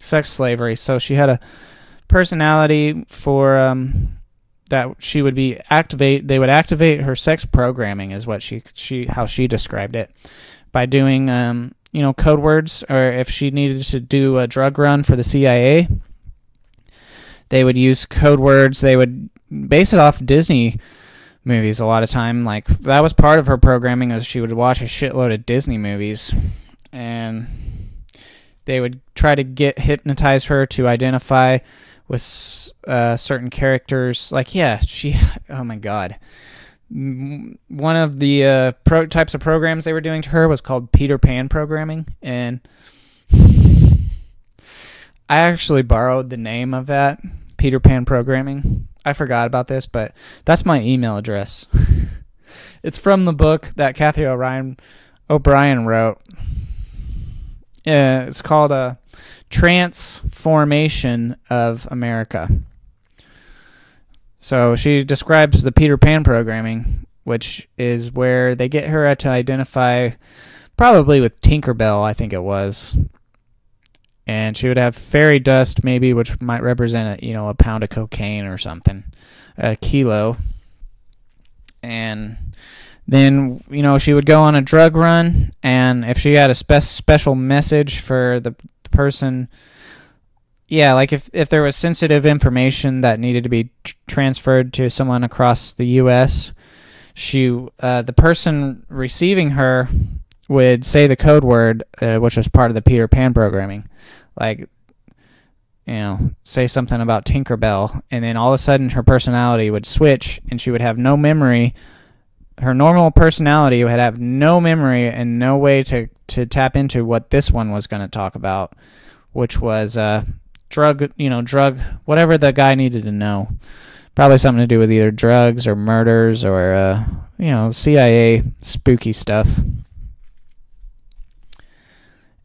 Speaker 1: sex slavery so she had a personality for um, that she would be activate they would activate her sex programming is what she she how she described it by doing um, you know, code words, or if she needed to do a drug run for the CIA, they would use code words. They would base it off Disney movies a lot of time. Like that was part of her programming, as she would watch a shitload of Disney movies, and they would try to get hypnotize her to identify with uh, certain characters. Like, yeah, she. Oh my god one of the uh, pro- types of programs they were doing to her was called Peter Pan programming, and I actually borrowed the name of that Peter Pan programming. I forgot about this, but that's my email address. it's from the book that Cathy O'Brien O'Brien wrote. Yeah, it's called a uh, Trance Formation of America. So she describes the Peter Pan programming, which is where they get her to identify, probably with Tinkerbell, I think it was. and she would have fairy dust maybe which might represent a, you know a pound of cocaine or something a kilo and then you know she would go on a drug run and if she had a spe- special message for the, the person yeah like if, if there was sensitive information that needed to be tr- transferred to someone across the us she uh, the person receiving her would say the code word uh, which was part of the peter pan programming. Like you know say something about tinkerbell and then all of a sudden her personality would switch and she would have no memory her normal personality would have no memory and no way to, to tap into what this one was going to talk about, which was uh, drug, you know, drug, whatever the guy needed to know. Probably something to do with either drugs or murders or, uh, you know, CIA spooky stuff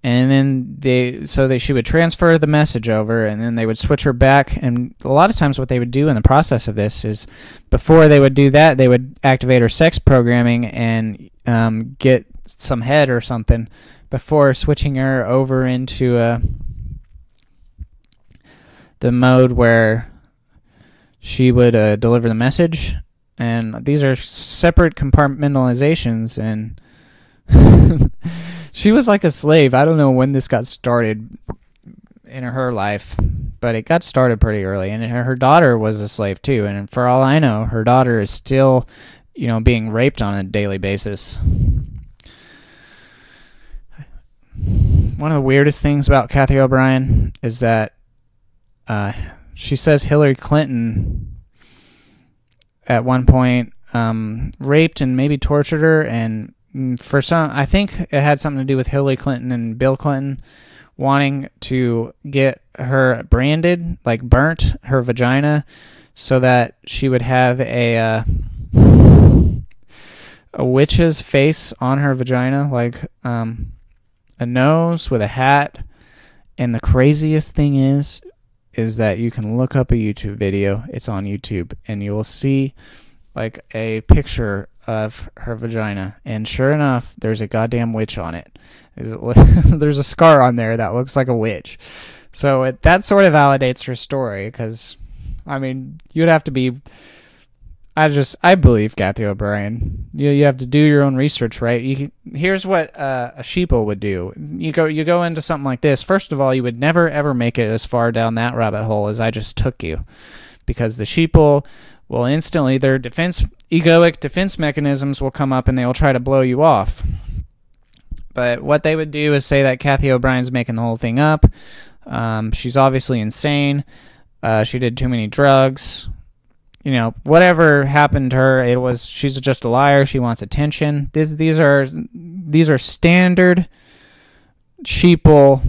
Speaker 1: and then they so that she would transfer the message over and then they would switch her back. And a lot of times what they would do in the process of this is before they would do that they would activate her sex programming and um, get some head or something before switching her over into uh, the mode where she would uh, deliver the message. And these are separate compartmentalizations and she was like a slave. I don't know when this got started in her life, but it got started pretty early. And her daughter was a slave too. And for all I know, her daughter is still, you know, being raped on a daily basis. One of the weirdest things about Cathy O'Brien is that uh, she says Hillary Clinton at one point um, raped and maybe tortured her and for some, I think it had something to do with Hillary Clinton and Bill Clinton wanting to get her branded, like burnt her vagina, so that she would have a uh, a witch's face on her vagina, like um, a nose with a hat. And the craziest thing is, is that you can look up a YouTube video. It's on YouTube, and you will see like a picture of her vagina, and sure enough, there's a goddamn witch on it. There's a scar on there that looks like a witch. So it, that sort of validates her story because, I mean, you'd have to be. I just I believe Cathy O'Brien. You you have to do your own research, right? You here's what uh, a sheeple would do. You go you go into something like this. First of all, you would never ever make it as far down that rabbit hole as I just took you, because the sheeple well, instantly their defense egoic defense mechanisms will come up and they will try to blow you off. But what they would do is say that Cathy O'Brien's making the whole thing up. Um, she's obviously insane. Uh, she did too many drugs. You know, whatever happened to her, it was she's just a liar. She wants attention. These these are these are standard sheeple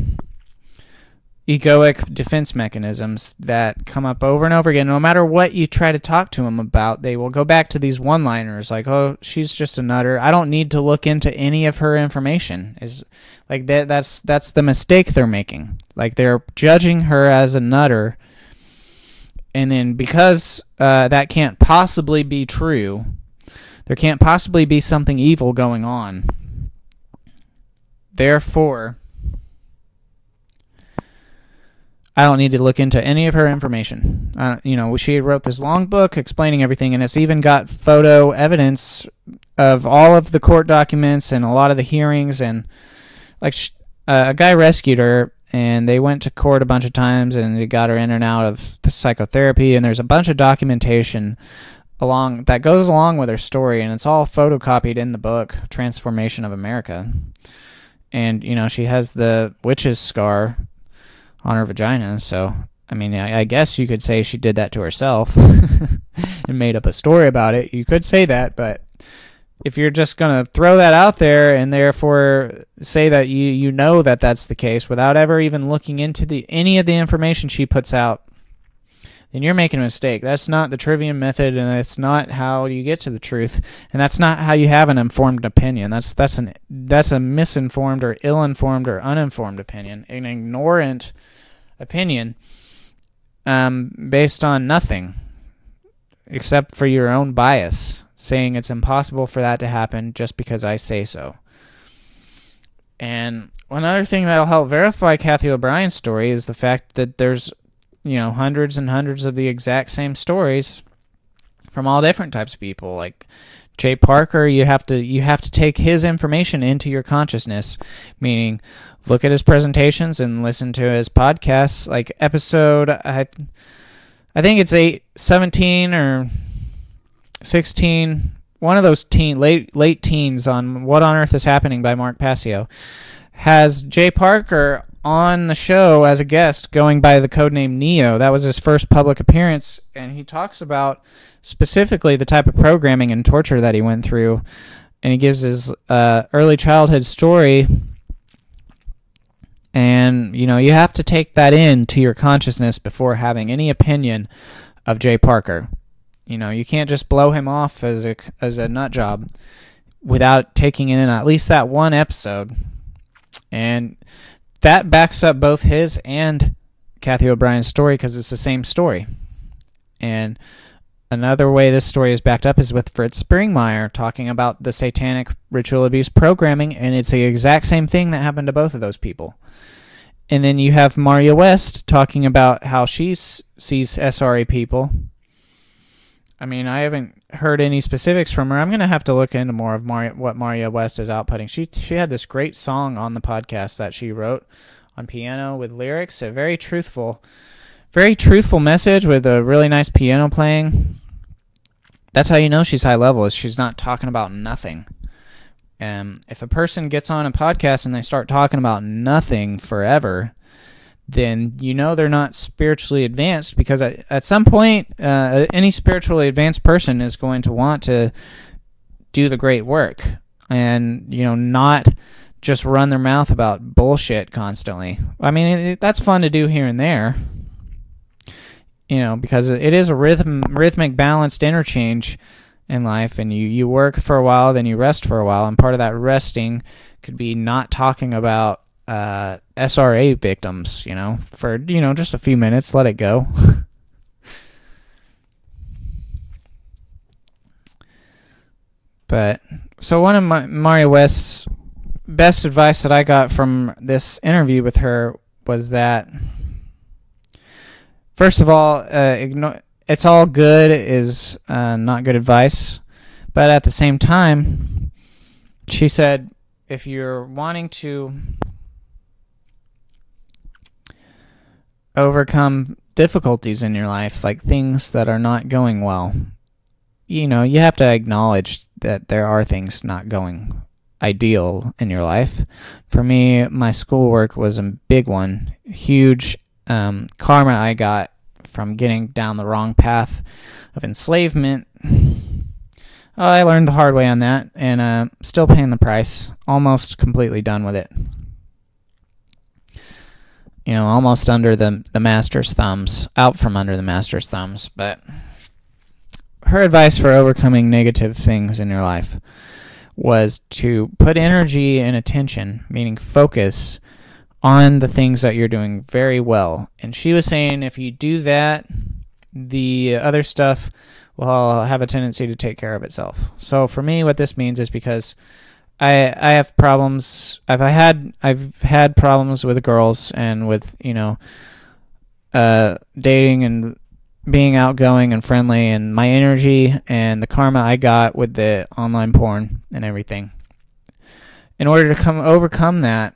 Speaker 1: egoic defense mechanisms that come up over and over again. No matter what you try to talk to them about, they will go back to these one liners like, oh, she's just a nutter. I don't need to look into any of her information. Is like that that's that's the mistake they're making. Like they're judging her as a nutter. And then because uh, that can't possibly be true, there can't possibly be something evil going on. Therefore, I don't need to look into any of her information. Uh, you know, she wrote this long book explaining everything, and it's even got photo evidence of all of the court documents and a lot of the hearings. And like uh, a guy rescued her, and they went to court a bunch of times, and they got her in and out of psychotherapy. And there's a bunch of documentation along that goes along with her story, and it's all photocopied in the book Trance Formation of America. And you know, she has the witch's scar on her vagina. So, I mean, I, I guess you could say she did that to herself and made up a story about it. You could say that, but if you're just going to throw that out there and therefore say that you, you know that that's the case without ever even looking into the any of the information she puts out, then you're making a mistake. That's not the trivium method, and it's not how you get to the truth, and that's not how you have an informed opinion. That's that's an that's a misinformed or ill-informed or uninformed opinion, an ignorant opinion, um, based on nothing except for your own bias, saying it's impossible for that to happen just because I say so. And one other thing that'll help verify Cathy O'Brien's story is the fact that there's, you know, hundreds and hundreds of the exact same stories from all different types of people. Like Jay Parker, you have to you have to take his information into your consciousness, meaning look at his presentations and listen to his podcasts. Like episode, I, I think it's eight, 17 or sixteen, one of those teen late late teens on What on Earth is Happening by Mark Passio has Jay Parker on the show as a guest going by the codename Neo. That was his first public appearance, and he talks about specifically the type of programming and torture that he went through. And he gives his uh, early childhood story. And, you know, you have to take that into your consciousness before having any opinion of Jay Parker. You know, you can't just blow him off as a, as a nut job without taking in at least that one episode. And that backs up both his and Cathy O'Brien's story because it's the same story. And another way this story is backed up is with Fritz Springmeier talking about the satanic ritual abuse programming, and it's the exact same thing that happened to both of those people. And then you have Maria West talking about how she sees SRA people. I mean, I haven't heard any specifics from her. I'm gonna have to look into more of what Maria West is outputting. She she had this great song on the podcast that she wrote on piano with lyrics, a very truthful very truthful message with a really nice piano playing. That's how you know she's high level is she's not talking about nothing. Um, if a person gets on a podcast and they start talking about nothing forever, then you know they're not spiritually advanced because at, at some point, uh, any spiritually advanced person is going to want to do the great work and, you know, not just run their mouth about bullshit constantly. I mean, it, that's fun to do here and there, you know, because it is a rhythm, rhythmic, balanced interchange in life, and you you work for a while, then you rest for a while, and part of that resting could be not talking about uh, SRA victims, you know, for you know just a few minutes, let it go. but so one of my Maria West's best advice that I got from this interview with her was that First of all, uh, it's all good is uh, not good advice, but at the same time, she said if you're wanting to overcome difficulties in your life, like things that are not going well, you know, you have to acknowledge that there are things not going ideal in your life. For me, my schoolwork was a big one, huge um, karma I got from getting down the wrong path of enslavement. Uh, I learned the hard way on that, and uh, still paying the price. Almost completely done with it. You know, almost under the the master's thumbs, out from under the master's thumbs. But her advice for overcoming negative things in your life was to put energy and attention, meaning focus, on the things that you're doing very well. And she was saying if you do that, the other stuff will have a tendency to take care of itself. So for me, what this means is because I I have problems. I've I had I've had problems with girls and with you know uh, dating and being outgoing and friendly and my energy and the karma I got with the online porn and everything. In order to come overcome that,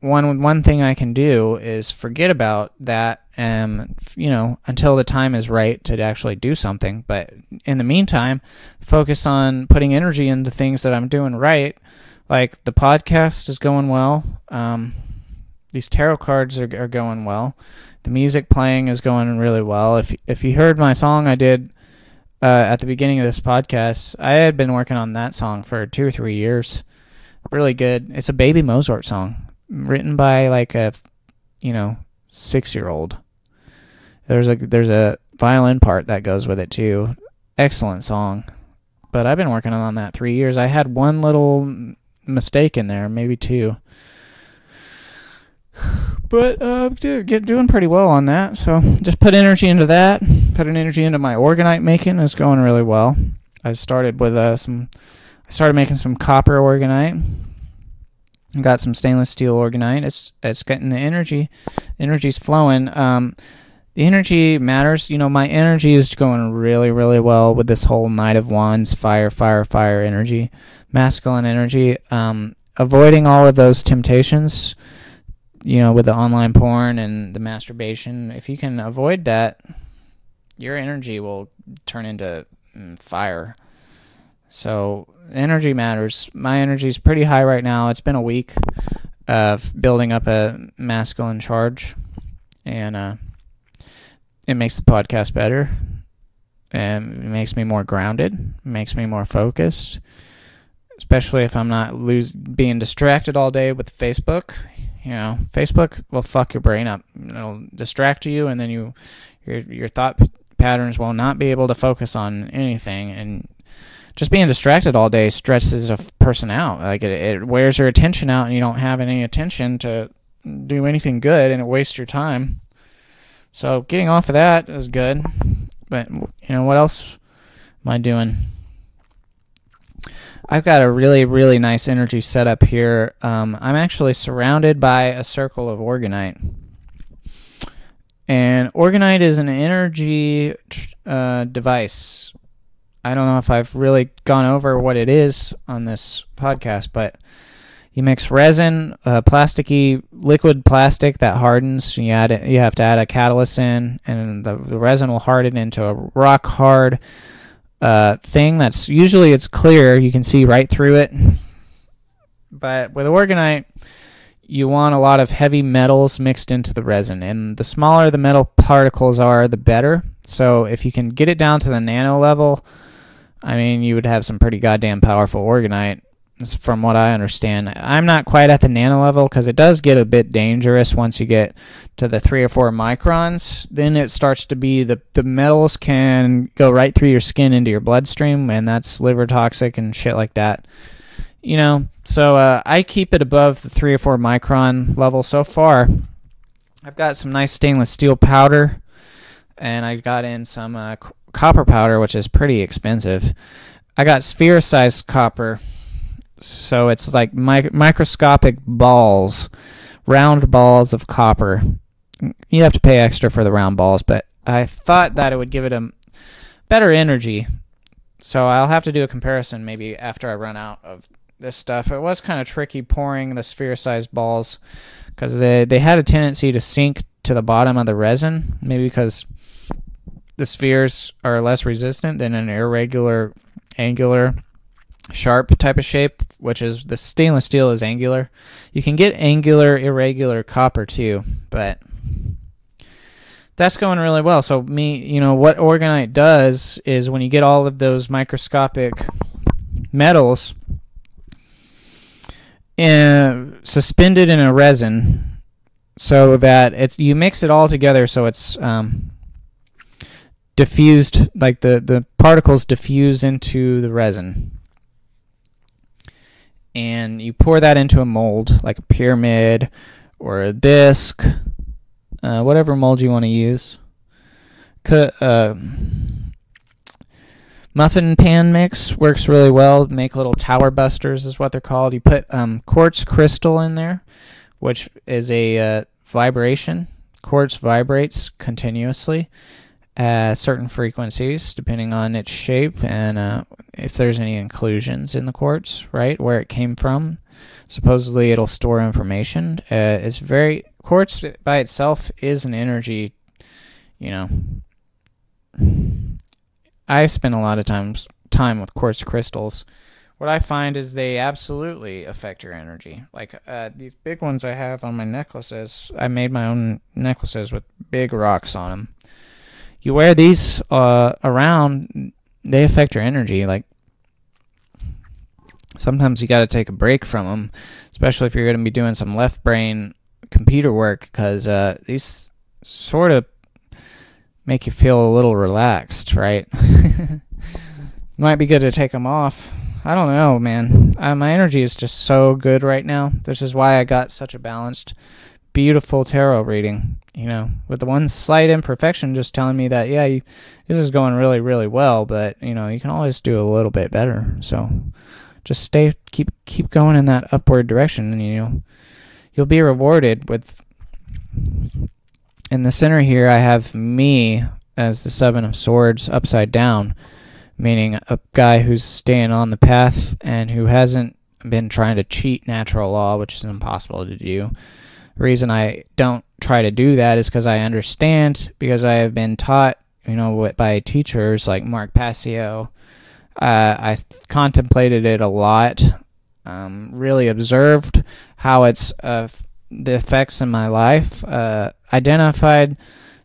Speaker 1: one one thing I can do is forget about that, um, you know, until the time is right to actually do something. But in the meantime, focus on putting energy into things that I'm doing right. Like the podcast is going well. Um, these tarot cards are, are going well. The music playing is going really well. If if you heard my song I did uh, at the beginning of this podcast, I had been working on that song for two or three years. Really good. It's a Baby Mozart song written by like a you know six year old. There's a there's a violin part that goes with it too. Excellent song, but I've been working on that three years. I had one little mistake in there, maybe two. But uh, get doing pretty well on that. So just put energy into that. Put an energy into my orgonite making. It's going really well. I started with uh, some. I started making some copper orgonite got some stainless steel orgonite. It's it's getting the energy, energy's flowing. Um, the energy matters. You know, my energy is going really, really well with this whole Knight of Wands, fire, fire, fire energy, masculine energy. Um, avoiding all of those temptations, you know, with the online porn and the masturbation. If you can avoid that, your energy will turn into mm, fire. So energy matters. My energy is pretty high right now. It's been a week of building up a masculine charge, and uh, it makes the podcast better. And it makes me more grounded. Makes me more focused, especially if I'm not lose being distracted all day with Facebook. You know, Facebook will fuck your brain up. It'll distract you, and then you your your thought patterns will not be able to focus on anything, and just being distracted all day stresses a person out. Like it, it wears your attention out, and you don't have any attention to do anything good, and it wastes your time. So getting off of that is good. But you know what else am I doing? I've got a really really nice energy setup here. Um, I'm actually surrounded by a circle of orgonite. And orgonite is an energy uh, device I don't know if I've really gone over what it is on this podcast, but you mix resin, uh, plasticky liquid plastic that hardens. You add it, you have to add a catalyst in, and the, the resin will harden into a rock hard uh, thing. That's usually it's clear. You can see right through it. But with orgonite, you want a lot of heavy metals mixed into the resin, and the smaller the metal particles are, the better. So if you can get it down to the nano level I mean, you would have some pretty goddamn powerful orgonite, from what I understand. I'm not quite at the nano level because it does get a bit dangerous once you get to the three or four microns. Then it starts to be the the metals can go right through your skin into your bloodstream, and that's liver toxic and shit like that. You know, so uh, I keep it above the three or four micron level so far. I've got some nice stainless steel powder, and I got in some uh, copper powder, which is pretty expensive. I got sphere sized copper, so it's like mi- microscopic balls, round balls of copper. You have to pay extra for the round balls, but I thought that it would give it a better energy. So I'll have to do a comparison maybe after I run out of this stuff. It was kind of tricky pouring the sphere sized balls because they, they had a tendency to sink to the bottom of the resin, maybe because the spheres are less resistant than an irregular, angular, sharp type of shape, which is the stainless steel is angular. You can get angular, irregular copper too, but that's going really well. So me, you know, what orgonite does is when you get all of those microscopic metals suspended in a resin, so that it's you mix it all together, so it's um, diffused, like the, the particles diffuse into the resin. And you pour that into a mold, like a pyramid or a disc, uh, whatever mold you want to use. uh, muffin pan mix works really well. Make little tower busters is what they're called. You put um, quartz crystal in there, which is a uh, vibration. Quartz vibrates continuously at certain frequencies, depending on its shape and uh, if there's any inclusions in the quartz, right, where it came from. Supposedly, it'll store information. Uh, it's very quartz by itself is an energy. You know, I spend a lot of times time with quartz crystals. What I find is they absolutely affect your energy. Like uh, these big ones I have on my necklaces. I made my own necklaces with big rocks on them you wear these uh, around, they affect your energy. Like sometimes you got to take a break from them, especially if you're going to be doing some left brain computer work, because uh, these sort of make you feel a little relaxed, right? Might be good to take them off. I don't know, man. Uh, my energy is just so good right now. This is why I got such a balanced beautiful tarot reading, you know, with the one slight imperfection just telling me that, yeah, you, this is going really, really well, but, you know, you can always do a little bit better. So Just stay, keep, keep going in that upward direction, and you, know, you'll be rewarded with. In the center here, I have me as the Seven of Swords upside down, meaning a guy who's staying on the path and who hasn't been trying to cheat natural law, which is impossible to do. Reason I don't try to do that is because I understand, because I have been taught, you know, by teachers like Mark Passio. Uh, I contemplated it a lot, um, really observed how it's uh, the effects in my life, uh, identified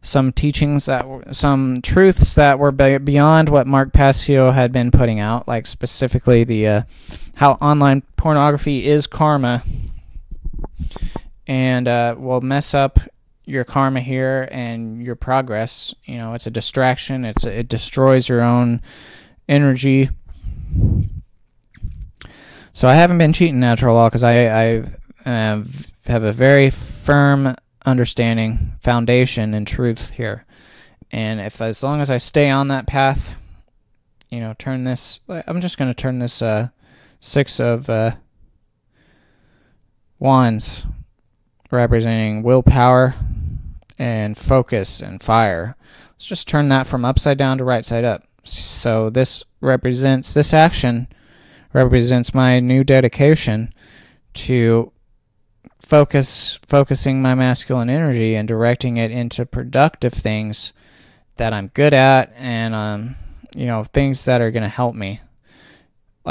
Speaker 1: some teachings that were, some truths that were beyond what Mark Passio had been putting out, like specifically the uh, how online pornography is karma and uh, will mess up your karma here and your progress. You know, it's a distraction. It's it destroys your own energy. So I haven't been cheating natural law because I I uh, have a very firm understanding, foundation, and truth here. And if as long as I stay on that path, you know, turn this. I'm just going to turn this uh, six of uh, wands, representing willpower and focus and fire. Let's just turn that from upside down to right side up. So this represents this action represents my new dedication to focus focusing my masculine energy and directing it into productive things that I'm good at and um you know things that are going to help me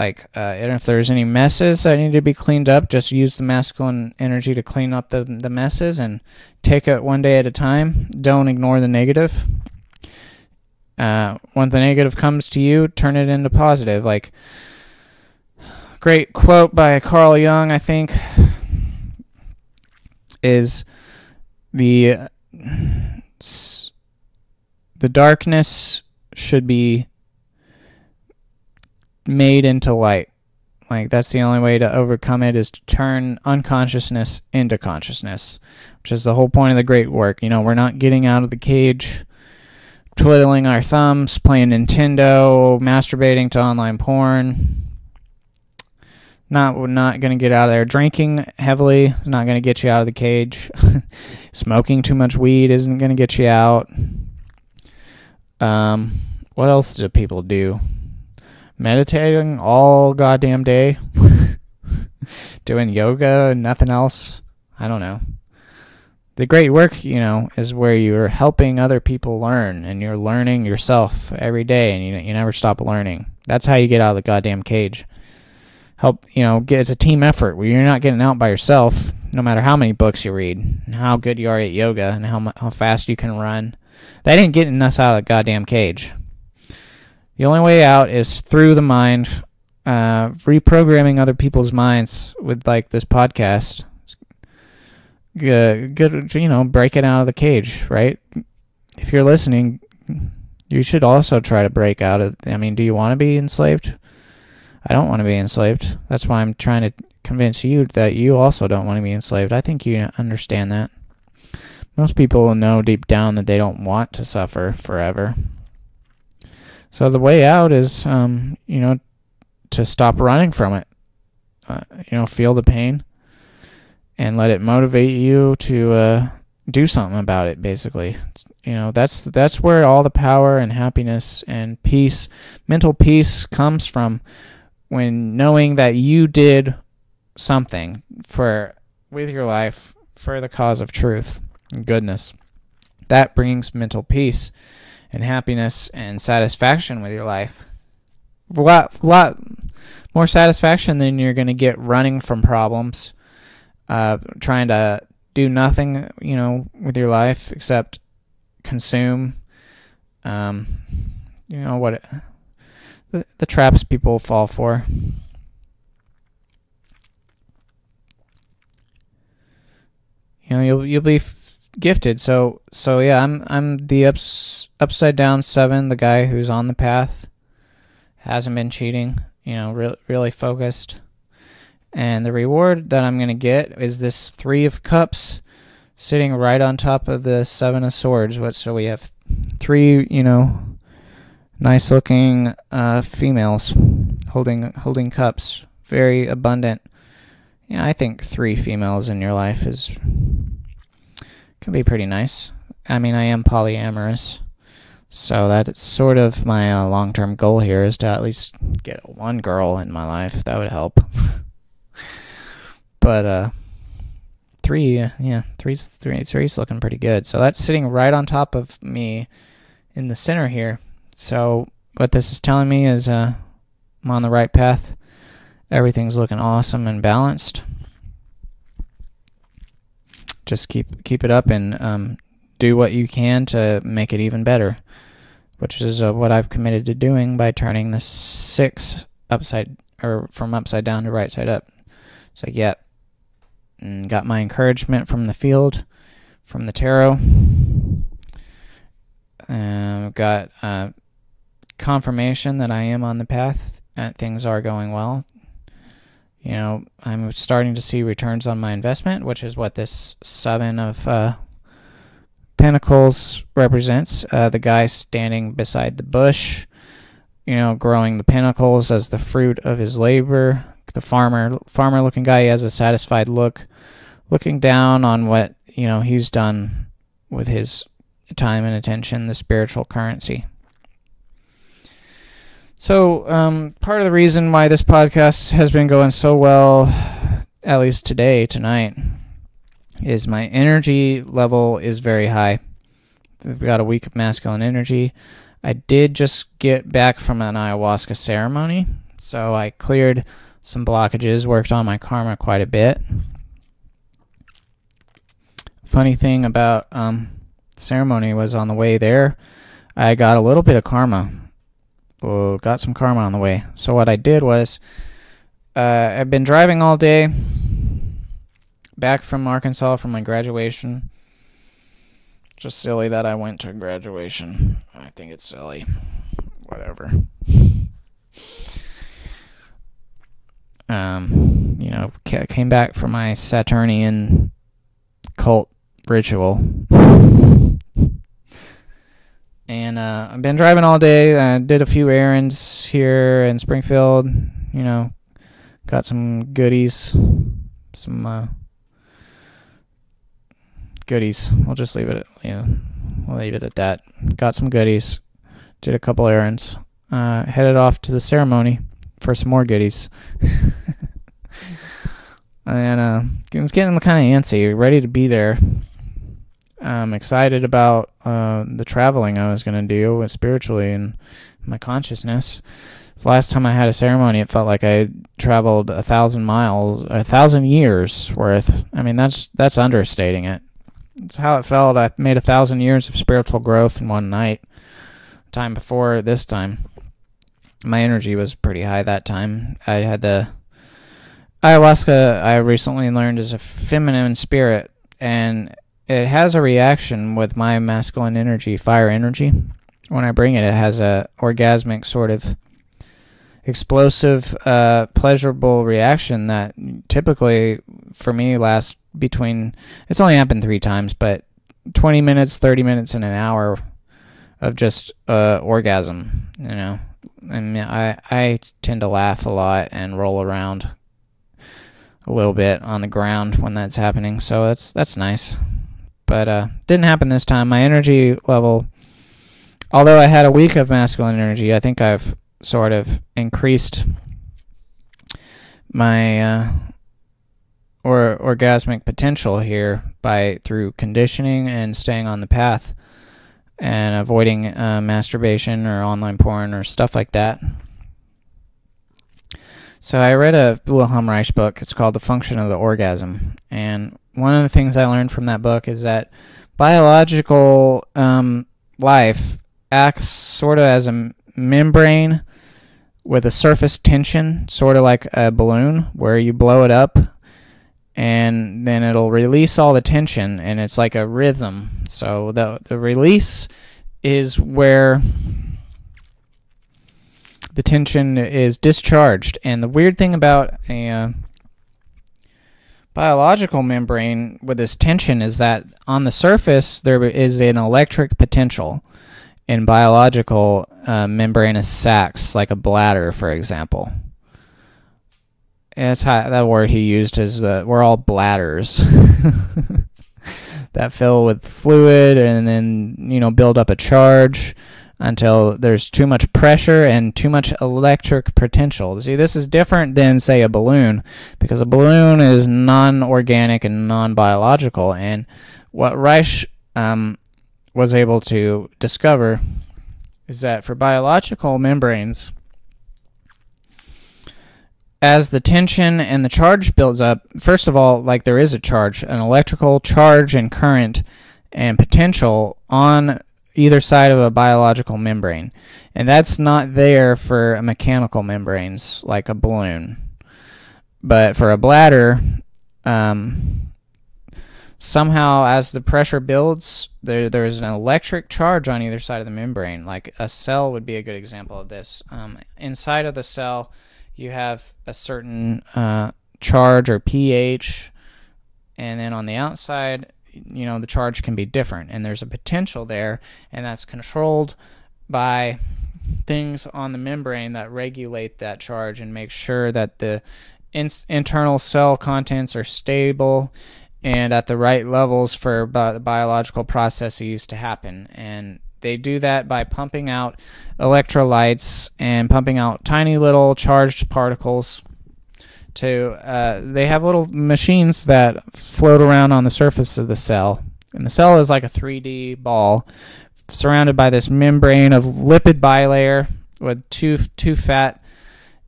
Speaker 1: like uh, and if there's any messes that need to be cleaned up just use the masculine energy to clean up the, the messes and take it one day at a time. Don't ignore the negative. Uh, when the negative comes to you turn it into positive. Like great quote by carl jung i think is the the darkness should be made into light. Like that's the only way to overcome it is to turn unconsciousness into consciousness, which is the whole point of the great work. You know, we're not getting out of the cage, twiddling our thumbs, playing Nintendo, masturbating to online porn not we're not to get out of there. Drinking heavily is not to get you out of the cage. Smoking too much weed isn't to get you out. Um, what else do people do? Meditating all goddamn day. Doing yoga and nothing else. I don't know. The great work, you know, is where you're helping other people learn and you're learning yourself every day and you, you never stop learning. That's how you get out of the goddamn cage help you know get it's a team effort where you're not getting out by yourself no matter how many books you read and how good you are at yoga and how, how fast you can run that ain't getting us out of the goddamn cage the only way out is through the mind uh, reprogramming other people's minds with like this podcast good, good you know breaking out of the cage right if you're listening you should also try to break out of i mean do you want to be enslaved I don't want to be enslaved. That's why I'm trying to convince you that you also don't want to be enslaved. I think you understand that. Most people know deep down that they don't want to suffer forever. So the way out is, um, you know, to stop running from it. Uh, you know, feel the pain and let it motivate you to uh, do something about it. Basically, you know, that's that's where all the power and happiness and peace, mental peace, comes from when knowing that you did something for with your life for the cause of truth and goodness that brings mental peace and happiness and satisfaction with your life a lot, lot more satisfaction than you're going to get running from problems uh, trying to do nothing you know with your life except consume um, you know what the, the traps people fall for. You know, you'll you'll be gifted. So so yeah, I'm I'm the ups, upside down seven, the guy who's on the path, hasn't been cheating. You know, re- really focused. And the reward that I'm gonna get is this three of cups, sitting right on top of the seven of swords. What? So we have three, you know, nice looking uh, females holding holding cups very abundant. Yeah, I think three females in your life is can be pretty nice. I mean, I am polyamorous, so that's sort of my uh, long-term goal here is to at least get one girl in my life. That would help. but uh, three, yeah, three's three, three's looking pretty good. So that's sitting right on top of me in the center here. So what this is telling me is uh, I'm on the right path. Everything's looking awesome and balanced. Just keep keep it up and um, do what you can to make it even better, which is uh, what I've committed to doing by turning the six upside or from upside down to right side up. So yeah, and got my encouragement from the field, from the tarot. Uh, got uh, confirmation that I am on the path and things are going well. You know, I'm starting to see returns on my investment, which is what this seven of uh, pentacles represents. Uh, the guy standing beside the bush, you know, growing the pentacles as the fruit of his labor. The farmer, farmer-looking guy, has a satisfied look, looking down on what you know he's done with his time and attention, the spiritual currency. So, um, part of the reason why this podcast has been going so well, at least today, tonight, is my energy level is very high. We've got a week of masculine energy. I did just get back from an ayahuasca ceremony, so I cleared some blockages, worked on my karma quite a bit. Funny thing about um, ceremony was on the way there, I got a little bit of karma got some karma on the way. So what I did was, uh, I've been driving all day, back from Arkansas from my graduation. Just silly that I went to graduation. I think it's silly. Whatever. Um, you know, came back from my Saturnian cult ritual. And uh, I've been driving all day. I did a few errands here in Springfield. You know, got some goodies, some uh, goodies. We'll just leave it. At, yeah, we'll leave it at that. Got some goodies. Did a couple errands. Uh, headed off to the ceremony for some more goodies. and uh, I was getting kind of antsy, ready to be there. I'm excited about uh, the traveling I was going to do spiritually and my consciousness. Last time I had a ceremony, it felt like I traveled a thousand miles, a thousand years worth. I mean, that's that's understating it. It's how it felt. I made a thousand years of spiritual growth in one night. Time before this time, my energy was pretty high that time. I had the ayahuasca. I recently learned is a feminine spirit, and it has a reaction with my masculine energy, fire energy. When I bring it, it has a orgasmic sort of explosive, uh, pleasurable reaction that typically for me lasts between. It's only happened three times, but 20 minutes, 30 minutes, and an hour of just uh, orgasm. You know, I mean, I I tend to laugh a lot and roll around a little bit on the ground when that's happening, so that's that's nice but uh, didn't happen this time. My energy level, although I had a week of masculine energy, I think I've sort of increased my uh, or orgasmic potential here by through conditioning and staying on the path and avoiding uh, masturbation or online porn or stuff like that. So I read a Wilhelm Reich book. It's called The Function of the Orgasm, and one of the things I learned from that book is that biological um, life acts sort of as a membrane with a surface tension, sort of like a balloon, where you blow it up and then it'll release all the tension, and it's like a rhythm. So the the release is where the tension is discharged. And the weird thing about a uh, biological membrane with this tension is that on the surface there is an electric potential in biological uh, membranous sacs, like a bladder, for example. That's how that word he used is uh, we're all bladders that fill with fluid and then you know build up a charge until there's too much pressure and too much electric potential. See, this is different than say a balloon because a balloon is non-organic and non-biological, and what Reich um, was able to discover is that for biological membranes as the tension and the charge builds up, first of all, like there is a charge, an electrical charge and current and potential on either side of a biological membrane. And that's not there for mechanical membranes like a balloon. But for a bladder, um, somehow as the pressure builds, there, there's an electric charge on either side of the membrane. Like a cell would be a good example of this. Um, inside of the cell, you have a certain uh, charge or pH, and then on the outside, you know, the charge can be different, and there's a potential there, and that's controlled by things on the membrane that regulate that charge and make sure that the in- internal cell contents are stable and at the right levels for bi- biological processes to happen. And they do that by pumping out electrolytes and pumping out tiny little charged particles. To uh, they have little machines that float around on the surface of the cell, and the cell is like a 3D ball surrounded by this membrane of lipid bilayer with two two fat,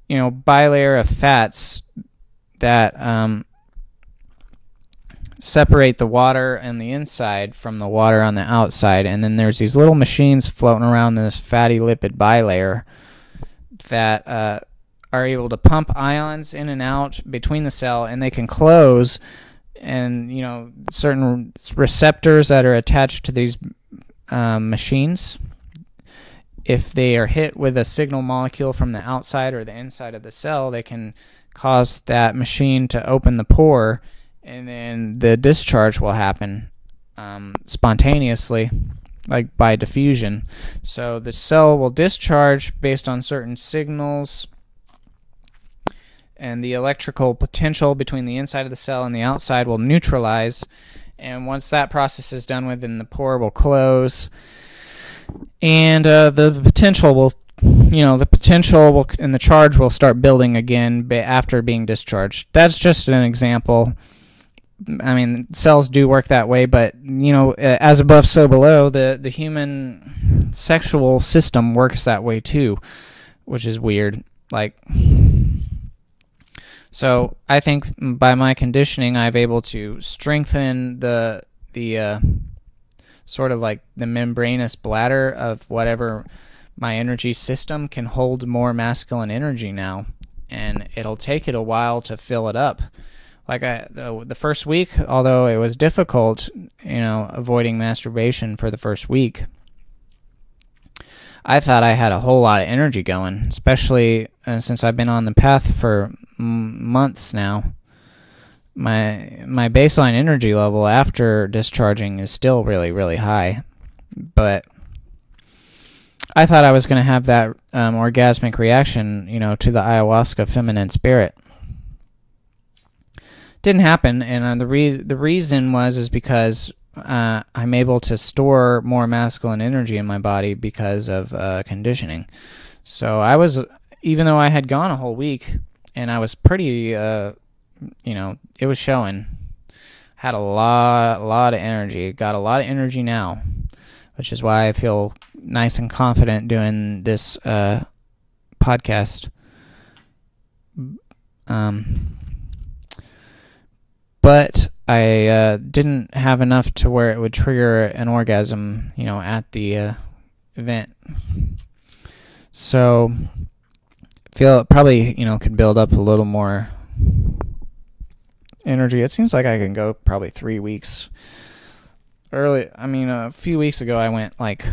Speaker 1: you know, bilayer of fats that um, separate the water and the inside from the water on the outside. And then there's these little machines floating around this fatty lipid bilayer that uh, are able to pump ions in and out between the cell, and they can close. And you know certain receptors that are attached to these um, machines, if they are hit with a signal molecule from the outside or the inside of the cell, they can cause that machine to open the pore and then the discharge will happen um, spontaneously, like by diffusion. So the cell will discharge based on certain signals, and the electrical potential between the inside of the cell and the outside will neutralize. And once that process is done with, then the pore will close, and uh, the potential will you know the potential will, and the charge will start building again after being discharged. That's just an example. I mean, cells do work that way, but you know, as above, so below. The the human sexual system works that way too, which is weird. Like, so I think by my conditioning, I've able to strengthen the the uh, sort of like the membranous bladder of whatever my energy system can hold more masculine energy now, and it'll take it a while to fill it up like I the, the first week, although it was difficult, you know, avoiding masturbation for the first week. I thought I had a whole lot of energy going, especially uh, since I've been on the path for m- months now. My my baseline energy level after discharging is still really really high, but I thought I was going to have that um, orgasmic reaction, you know, to the ayahuasca feminine spirit didn't happen, and uh, the re- the reason was is because uh, I'm able to store more masculine energy in my body because of uh, conditioning. So I was, even though I had gone a whole week, and I was pretty, uh, you know, it was showing. Had a lot, a lot of energy. Got a lot of energy now, which is why I feel nice and confident doing this uh, podcast. Um, but I uh, didn't have enough to where it would trigger an orgasm, you know, at the uh, event. So feel it probably, you know, could build up a little more energy. It seems like I can go probably three weeks. Early, I mean, a few weeks ago, I went like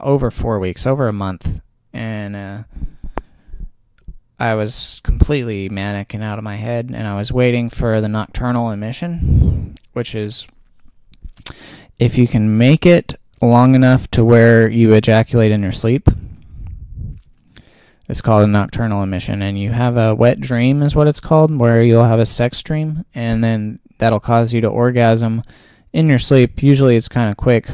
Speaker 1: over four weeks, over a month, and uh, I was completely manic and out of my head, and I was waiting for the nocturnal emission, which is if you can make it long enough to where you ejaculate in your sleep, It's called a nocturnal emission, and you have a wet dream, is what it's called, where you'll have a sex dream, and then that'll cause you to orgasm in your sleep. Usually, it's kind of quick,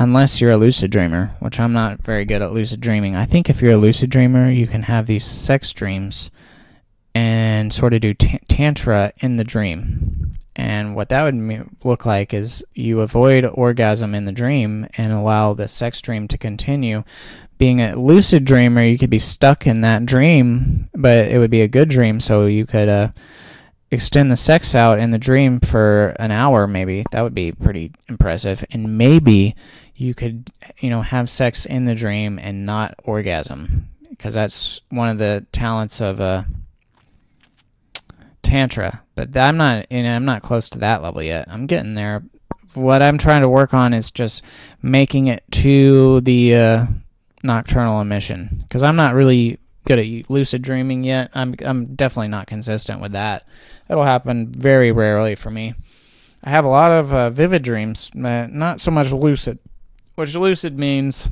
Speaker 1: unless you're a lucid dreamer, which I'm not very good at lucid dreaming. I think if you're a lucid dreamer, you can have these sex dreams and sort of do t- tantra in the dream. And what that would look like is you avoid orgasm in the dream and allow the sex dream to continue. Being a lucid dreamer, you could be stuck in that dream, but it would be a good dream, so you could uh, extend the sex out in the dream for an hour, maybe. That would be pretty impressive. And maybe you could, you know, have sex in the dream and not orgasm, because that's one of the talents of. Uh, tantra, but I'm not. You know, I'm not close to that level yet. I'm getting there. What I'm trying to work on is just making it to the uh, nocturnal emission because I'm not really good at lucid dreaming yet. I'm I'm definitely not consistent with that. It'll happen very rarely for me. I have a lot of uh, vivid dreams, not so much lucid. Which lucid means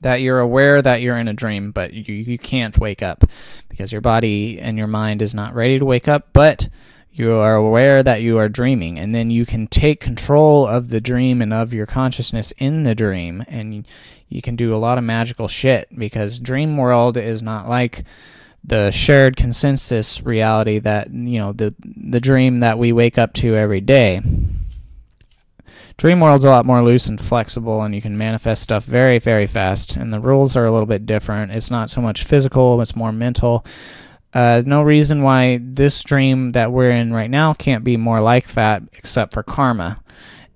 Speaker 1: that you're aware that you're in a dream, but you, you can't wake up because your body and your mind is not ready to wake up, but you are aware that you are dreaming. And then you can take control of the dream and of your consciousness in the dream. And you can do a lot of magical shit because dream world is not like the shared consensus reality that, you know, the, the dream that we wake up to every day Dream World's a lot more loose and flexible, and you can manifest stuff very, very fast. And the rules are a little bit different. It's not so much physical; it's more mental. Uh, no reason why this dream that we're in right now can't be more like that, except for karma,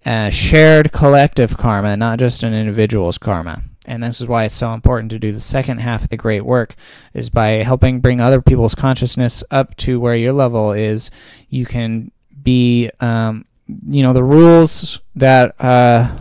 Speaker 1: uh, shared collective karma, not just an individual's karma. And this is why it's so important to do the second half of the great work, is by helping bring other people's consciousness up to where your level is. You can be um, you know the rules that uh,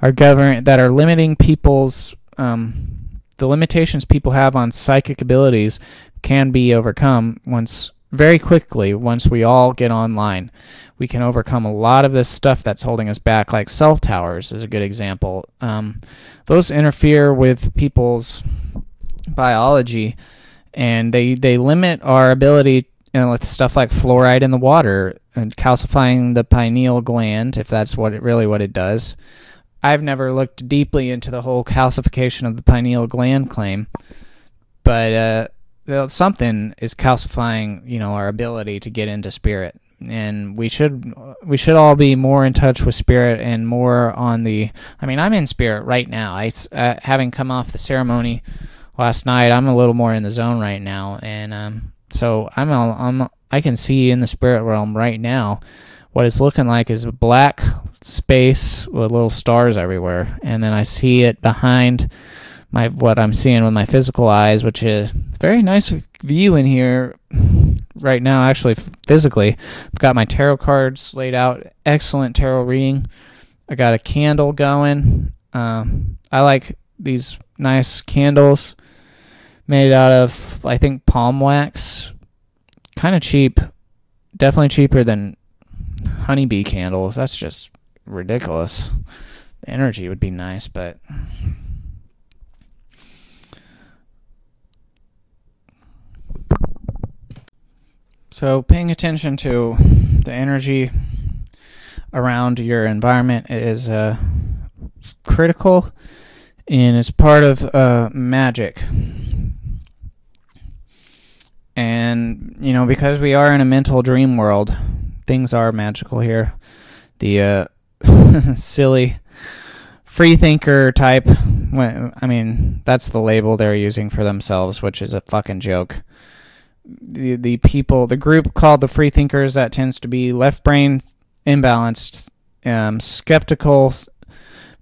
Speaker 1: are govern that are limiting people's um, the limitations people have on psychic abilities can be overcome once very quickly once we all get online. We can overcome a lot of this stuff that's holding us back like cell towers is a good example. Um, those interfere with people's biology and they they limit our ability know, with stuff like fluoride in the water and calcifying the pineal gland, if that's what it really what it does. I've never looked deeply into the whole calcification of the pineal gland claim, but uh, something is calcifying, you know, our ability to get into spirit, and we should we should all be more in touch with spirit and more on the. I mean, I'm in spirit right now. I uh, having come off the ceremony last night, I'm a little more in the zone right now, and um, so I'm, I'm I can see in the spirit realm right now what it's looking like is a black space with little stars everywhere, and then I see it behind my what I'm seeing with my physical eyes, which is very nice view in here right now. Actually, physically, I've got my tarot cards laid out. Excellent tarot reading. I got a candle going. Um, I like these nice candles made out of I think palm wax. Kind of cheap. Definitely cheaper than honeybee candles. That's just ridiculous. The energy would be nice, but So paying attention to the energy around your environment is uh, critical and it's part of uh, magic and you know because we are in a mental dream world things are magical here. The uh, silly free thinker type i mean that's the label they're using for themselves which is a fucking joke. The the people the group called the free thinkers that tends to be left brain imbalanced um, skeptical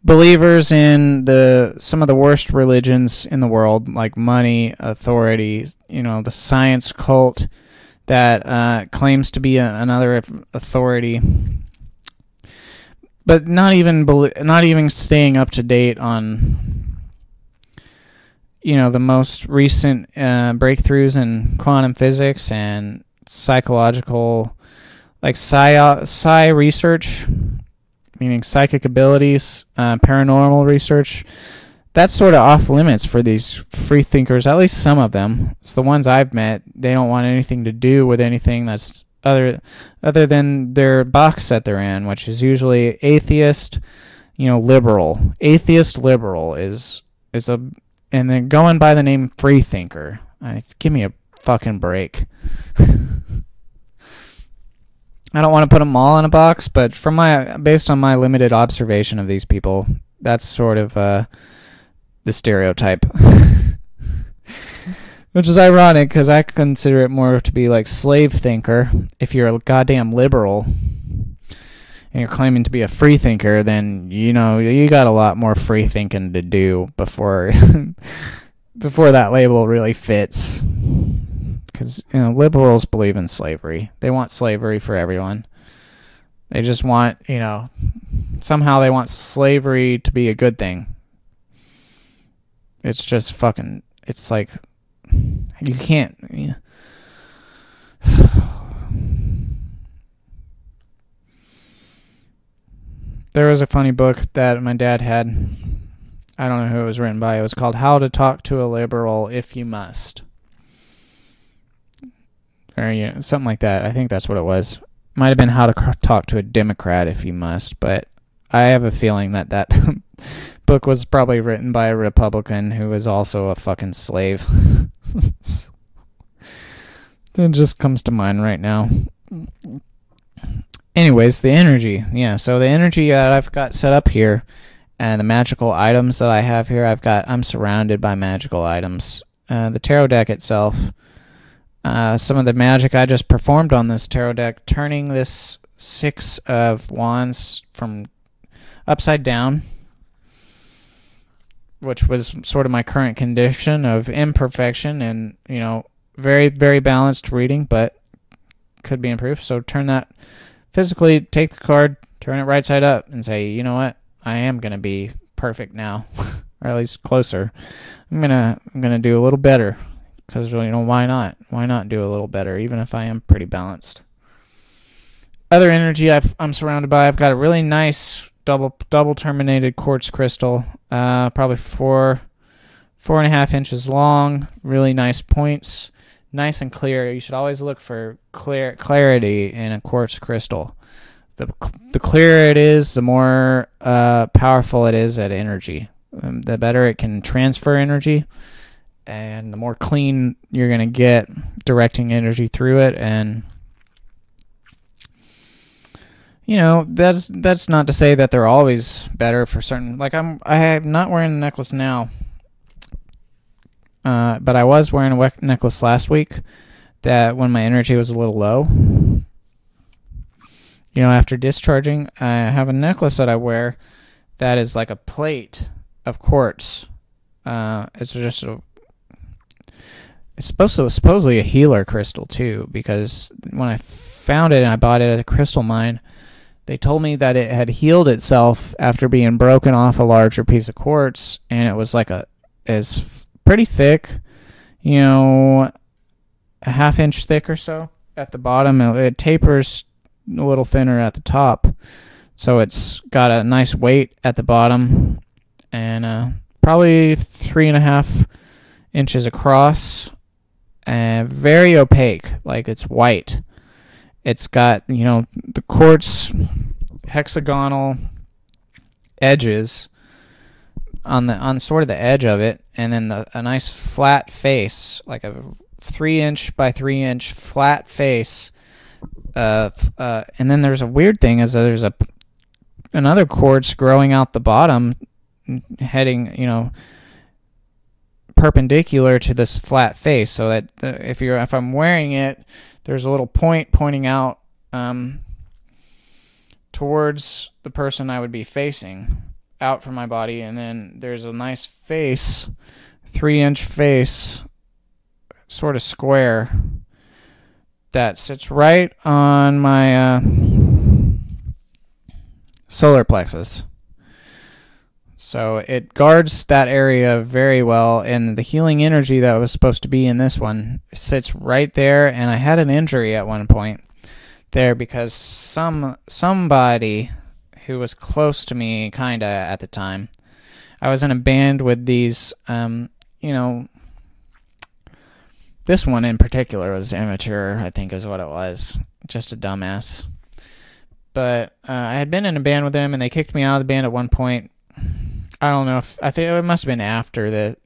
Speaker 1: believers in the some of the worst religions in the world, like money, authority, you know, the science cult that uh, claims to be a, another authority, but not even not even staying up to date on you know the most recent uh, breakthroughs in quantum physics and psychological like psi psi research meaning psychic abilities, uh, paranormal research. that's sort of off limits for these free thinkers. At least some of them. It's the ones I've met. They don't want anything to do with anything that's other other than their box that they're in, which is usually atheist, you know, liberal. Atheist liberal is is a and then going by the name free thinker. I, give me a fucking break. I don't want to put them all in a box, but from my based on my limited observation of these people, that's sort of uh, the stereotype. Which is ironic because I consider it more to be like slave thinker. If you're a goddamn liberal and you're claiming to be a free thinker, then you know you got a lot more free thinking to do before before that label really fits. Because you know liberals believe in slavery. They want slavery for everyone. They just want you know somehow they want slavery to be a good thing. It's just fucking. It's like you can't. Yeah. there was a funny book that my dad had. I don't know who it was written by. It was called How to Talk to a Liberal If You Must. Or yeah, something like that. I think that's what it was. Might have been How to Talk to a Democrat If You Must, but I have a feeling that that book was probably written by a Republican who was also a fucking slave. that just comes to mind right now. Anyways, the energy. Yeah, so the energy that I've got set up here and the magical items that I have here, I've got I'm surrounded by magical items. Uh, the tarot deck itself, uh, some of the magic I just performed on this tarot deck, turning this six of wands from upside down which was sort of my current condition of imperfection and, you know, very, very balanced reading, but could be improved. So turn that physically, take the card, turn it right side up, and say, you know what? I am going to be perfect now, or at least closer. I'm going to, I'm going to do a little better because, you know, why not? Why not do a little better, even if I am pretty balanced? Other energy i am surrounded by, I've got a really nice double double terminated quartz crystal, uh, probably four four and a half inches long. Really nice points, nice and clear. You should always look for clear clarity in a quartz crystal. The the clearer it is, the more uh, powerful it is at energy. Um, the better it can transfer energy, and the more clean you're gonna get directing energy through it. And you know that's that's not to say that they're always better for certain like i'm i am not wearing the necklace now uh, but i was wearing a necklace last week that when my energy was a little low you know after discharging i have a necklace that i wear that is like a plate of quartz uh, it's just a it's supposed to supposedly a healer crystal too because when i found it and i bought it at a crystal mine they told me that it had healed itself after being broken off a larger piece of quartz, and it was like a is pretty thick, you know, a half inch thick or so at the bottom. It tapers a little thinner at the top, so it's got a nice weight at the bottom, and uh, probably three and a half inches across, and very opaque, like it's white. It's got, you know, the quartz hexagonal edges on the on sort of the edge of it, and then the, a nice flat face, like a three inch by three inch flat face. Uh, uh, and then there's a weird thing is there's a another quartz growing out the bottom, heading you know perpendicular to this flat face, so that if you're if I'm wearing it, there's a little point pointing out um, towards the person I would be facing out from my body, and then there's a nice face, three inch face, sort of square that sits right on my uh, solar plexus. So it guards that area very well, and the healing energy that was supposed to be in this one sits right there. And I had an injury at one point there because some somebody who was close to me, kinda at the time, I was in a band with these, um, you know, this one in particular was immature, I think is what it was. Just a dumbass. But uh, I had been in a band with them, and they kicked me out of the band at one point. I don't know if I think it must have been after the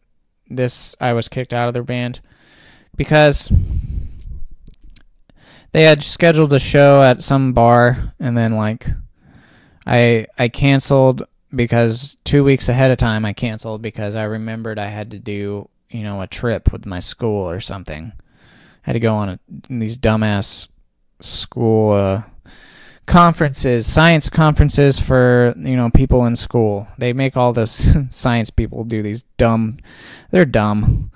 Speaker 1: this I was kicked out of their band because they had scheduled a show at some bar, and then like I I canceled because two weeks ahead of time I canceled because I remembered I had to do you know a trip with my school or something. I had to go on a, these dumbass school uh, conferences, science conferences for you know people in school. They make all this science people do these dumb. They're dumb.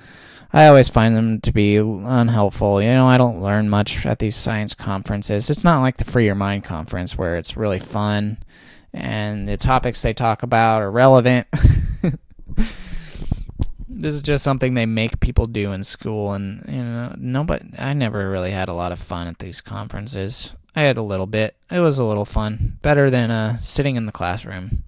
Speaker 1: I always find them to be unhelpful. You know, I don't learn much at these science conferences. It's not like the Free Your Mind conference where it's really fun and the topics they talk about are relevant. this is just something they make people do in school and you know nobody I never really had a lot of fun at these conferences. I had a little bit. It was a little fun. Better than uh, sitting in the classroom.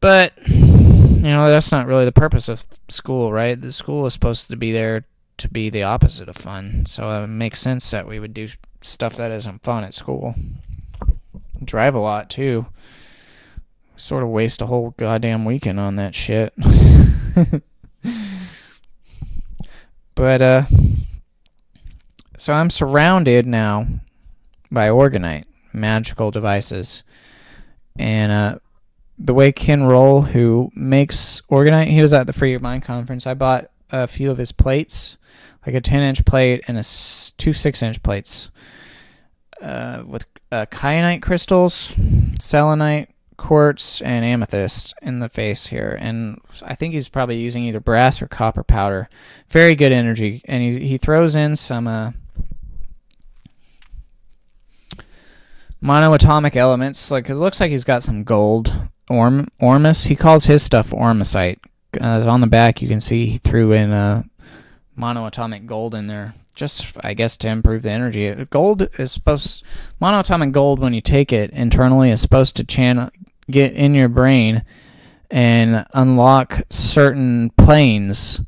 Speaker 1: But you know, that's not really the purpose of school, right? The school is supposed to be there to be the opposite of fun. So it makes sense that we would do stuff that isn't fun at school. Drive a lot too. Sort of waste a whole goddamn weekend on that shit. but uh so I'm surrounded now by orgonite, magical devices. And uh the way Ken Roll, who makes orgonite, he was at the Free Your Mind conference. I bought a few of his plates, like a 10 inch plate and a two 6 inch plates uh, with uh, kyanite crystals, selenite, quartz, and amethyst in the face here. And I think he's probably using either brass or copper powder. Very good energy. And he, he throws in some. Uh, monoatomic elements like it looks like he's got some gold Orm Ormus. He calls his stuff Ormusite. Uh, on the back, you can see he threw in a monoatomic gold in there, just I guess to improve the energy. Gold is supposed monoatomic gold when you take it internally is supposed to channel get in your brain and unlock certain planes,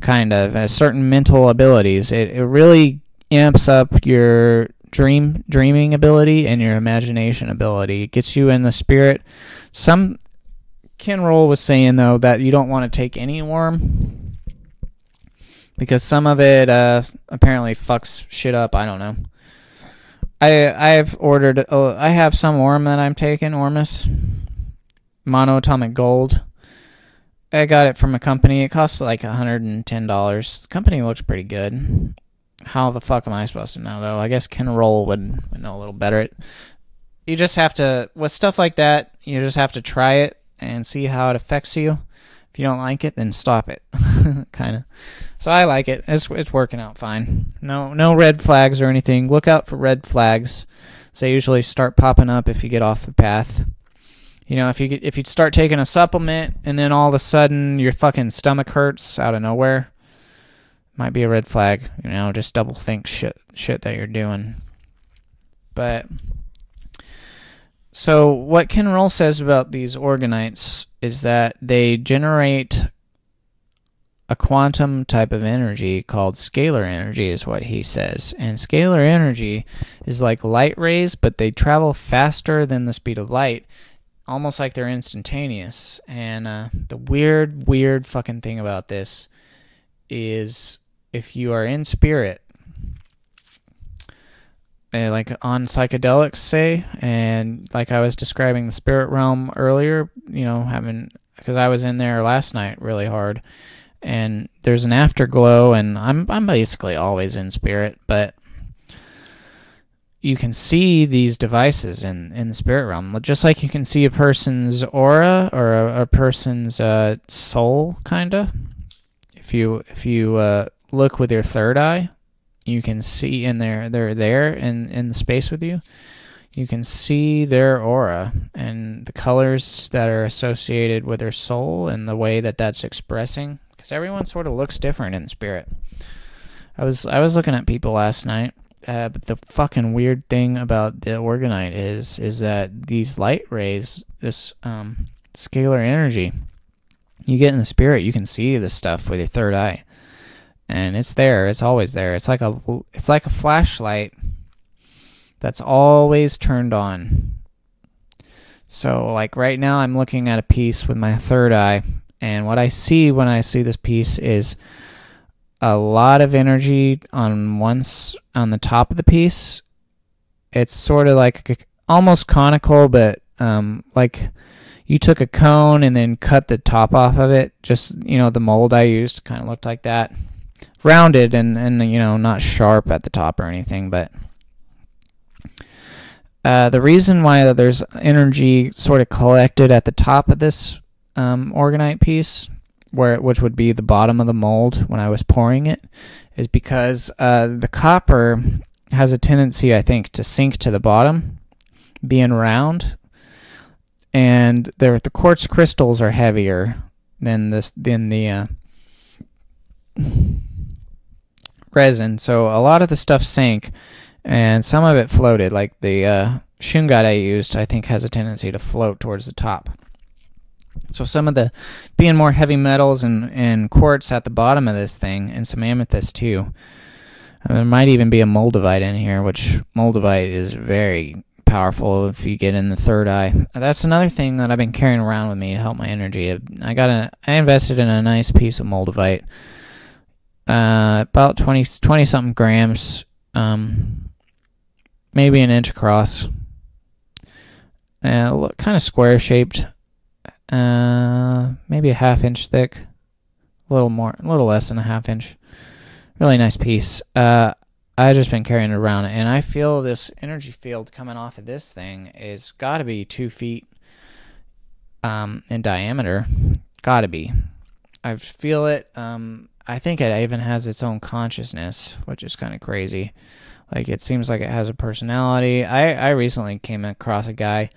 Speaker 1: kind of uh, certain mental abilities. It it really amps up your dream dreaming ability and your imagination ability. It gets you in the spirit. Some Ken Roll was saying though that you don't want to take any worm because some of it uh, apparently fucks shit up. I don't know. I I've ordered. Uh, I have some worm that I'm taking. Ormus monoatomic gold. I got it from a company. It costs like $110. The company looks pretty good. How the fuck am I supposed to know though? I guess Ken Roll would, would know a little better. You just have to with stuff like that. You just have to try it and see how it affects you. If you don't like it, then stop it. kind of. So I like it. It's it's working out fine. No no red flags or anything. Look out for red flags. They usually start popping up if you get off the path. You know, if you get, if you start taking a supplement and then all of a sudden your fucking stomach hurts out of nowhere, might be a red flag. You know, just double think shit shit that you're doing. But so what Ken Roll says about these orgonites is that they generate a quantum type of energy called scalar energy is what he says. And scalar energy is like light rays, but they travel faster than the speed of light, almost like they're instantaneous. And uh, the weird, weird fucking thing about this is if you are in spirit, uh, like on psychedelics, say, and like I was describing the spirit realm earlier, you know, having because I was in there last night really hard, and there's an afterglow, and I'm I'm basically always in spirit, but you can see these devices in in the spirit realm, just like you can see a person's aura or a, a person's uh, soul, kind of. If you if you uh, look with your third eye, you can see in there they're there in in the space with you. You can see their aura and the colors that are associated with their soul and the way that that's expressing because everyone sort of looks different in spirit. I was I was looking at people last night, uh, but the fucking weird thing about the orgonite is is that these light rays, this um, scalar energy. You get in the spirit, you can see this stuff with your third eye. And it's there, it's always there. It's like a it's like a flashlight that's always turned on. So like right now I'm looking at a piece with my third eye and what I see when I see this piece is a lot of energy on once on the top of the piece. It's sort of like almost conical, but um, like you took a cone and then cut the top off of it. Just you know, the mold I used kind of looked like that, rounded and and you know not sharp at the top or anything, but. Uh, the reason why there's energy sort of collected at the top of this um, orgonite piece where which would be the bottom of the mold when I was pouring it, is because uh, the copper has a tendency, I think, to sink to the bottom, being round, and the quartz crystals are heavier than this than the uh, resin. So a lot of the stuff sank, and some of it floated. Like the uh, shungite I used, I think, has a tendency to float towards the top. So some of the being more heavy metals and, and quartz at the bottom of this thing, and some amethyst too. And there might even be a moldavite in here, which moldavite is very powerful if you get in the third eye. That's another thing that I've been carrying around with me to help my energy. I got a I invested in a nice piece of moldavite, uh, about 20, 20 something grams, um, maybe an inch across, uh, kind of square shaped uh, maybe a half inch thick, a little more, a little less than a half inch. Really nice piece. Uh, I just been carrying it around, and I feel this energy field coming off of this thing is got to be two feet um, in diameter. Got to be. I feel it. Um, I think it even has its own consciousness, which is kind of crazy. Like it seems like it has a personality. I I recently came across a guy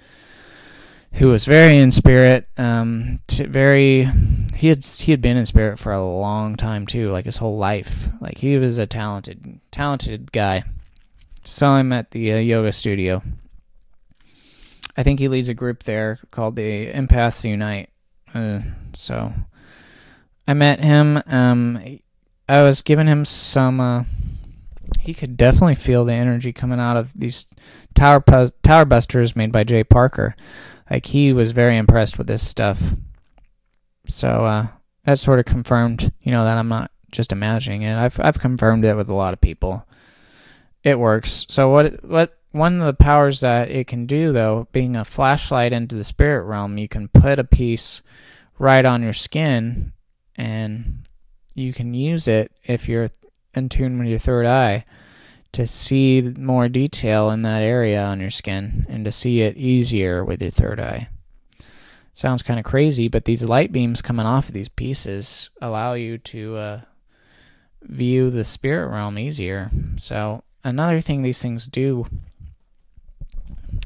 Speaker 1: who was very in spirit. Um, very he had he had been in spirit for a long time too, like his whole life. Like he was a talented talented guy. Saw him at the uh, yoga studio. I think he leads a group there called the Empaths Unite. Uh, so I met him. Um, I was giving him some. Uh, he could definitely feel the energy coming out of these tower tower busters made by Jay Parker like he was very impressed with this stuff. So uh, that sort of confirmed, you know, that I'm not just imagining it. I've I've confirmed it with a lot of people. It works. So what what one of the powers that it can do though, being a flashlight into the spirit realm, you can put a piece right on your skin and you can use it if you're in tune with your third eye to see more detail in that area on your skin and to see it easier with your third eye. Sounds kind of crazy, but these light beams coming off of these pieces allow you to uh, view the spirit realm easier. So, another thing these things do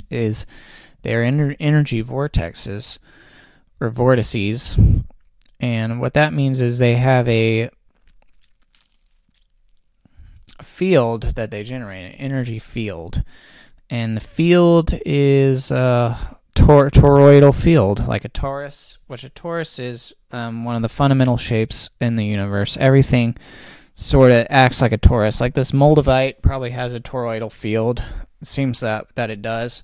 Speaker 1: is they're energy vortexes or vortices. And what that means is they have a field that they generate, an energy field. And the field is a tor- toroidal field, like a torus, which a torus is um, one of the fundamental shapes in the universe. Everything sort of acts like a torus. Like this moldavite probably has a toroidal field. It seems that, that it does.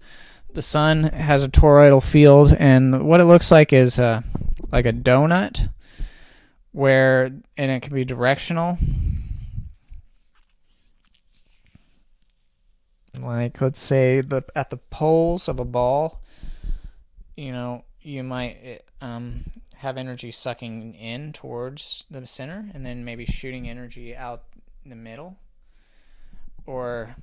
Speaker 1: The sun has a toroidal field, and what it looks like is uh, like a donut, where and it can be directional. Like let's say the at the poles of a ball you know you might eh, um, have energy sucking in towards the center and then maybe shooting energy out the middle. Or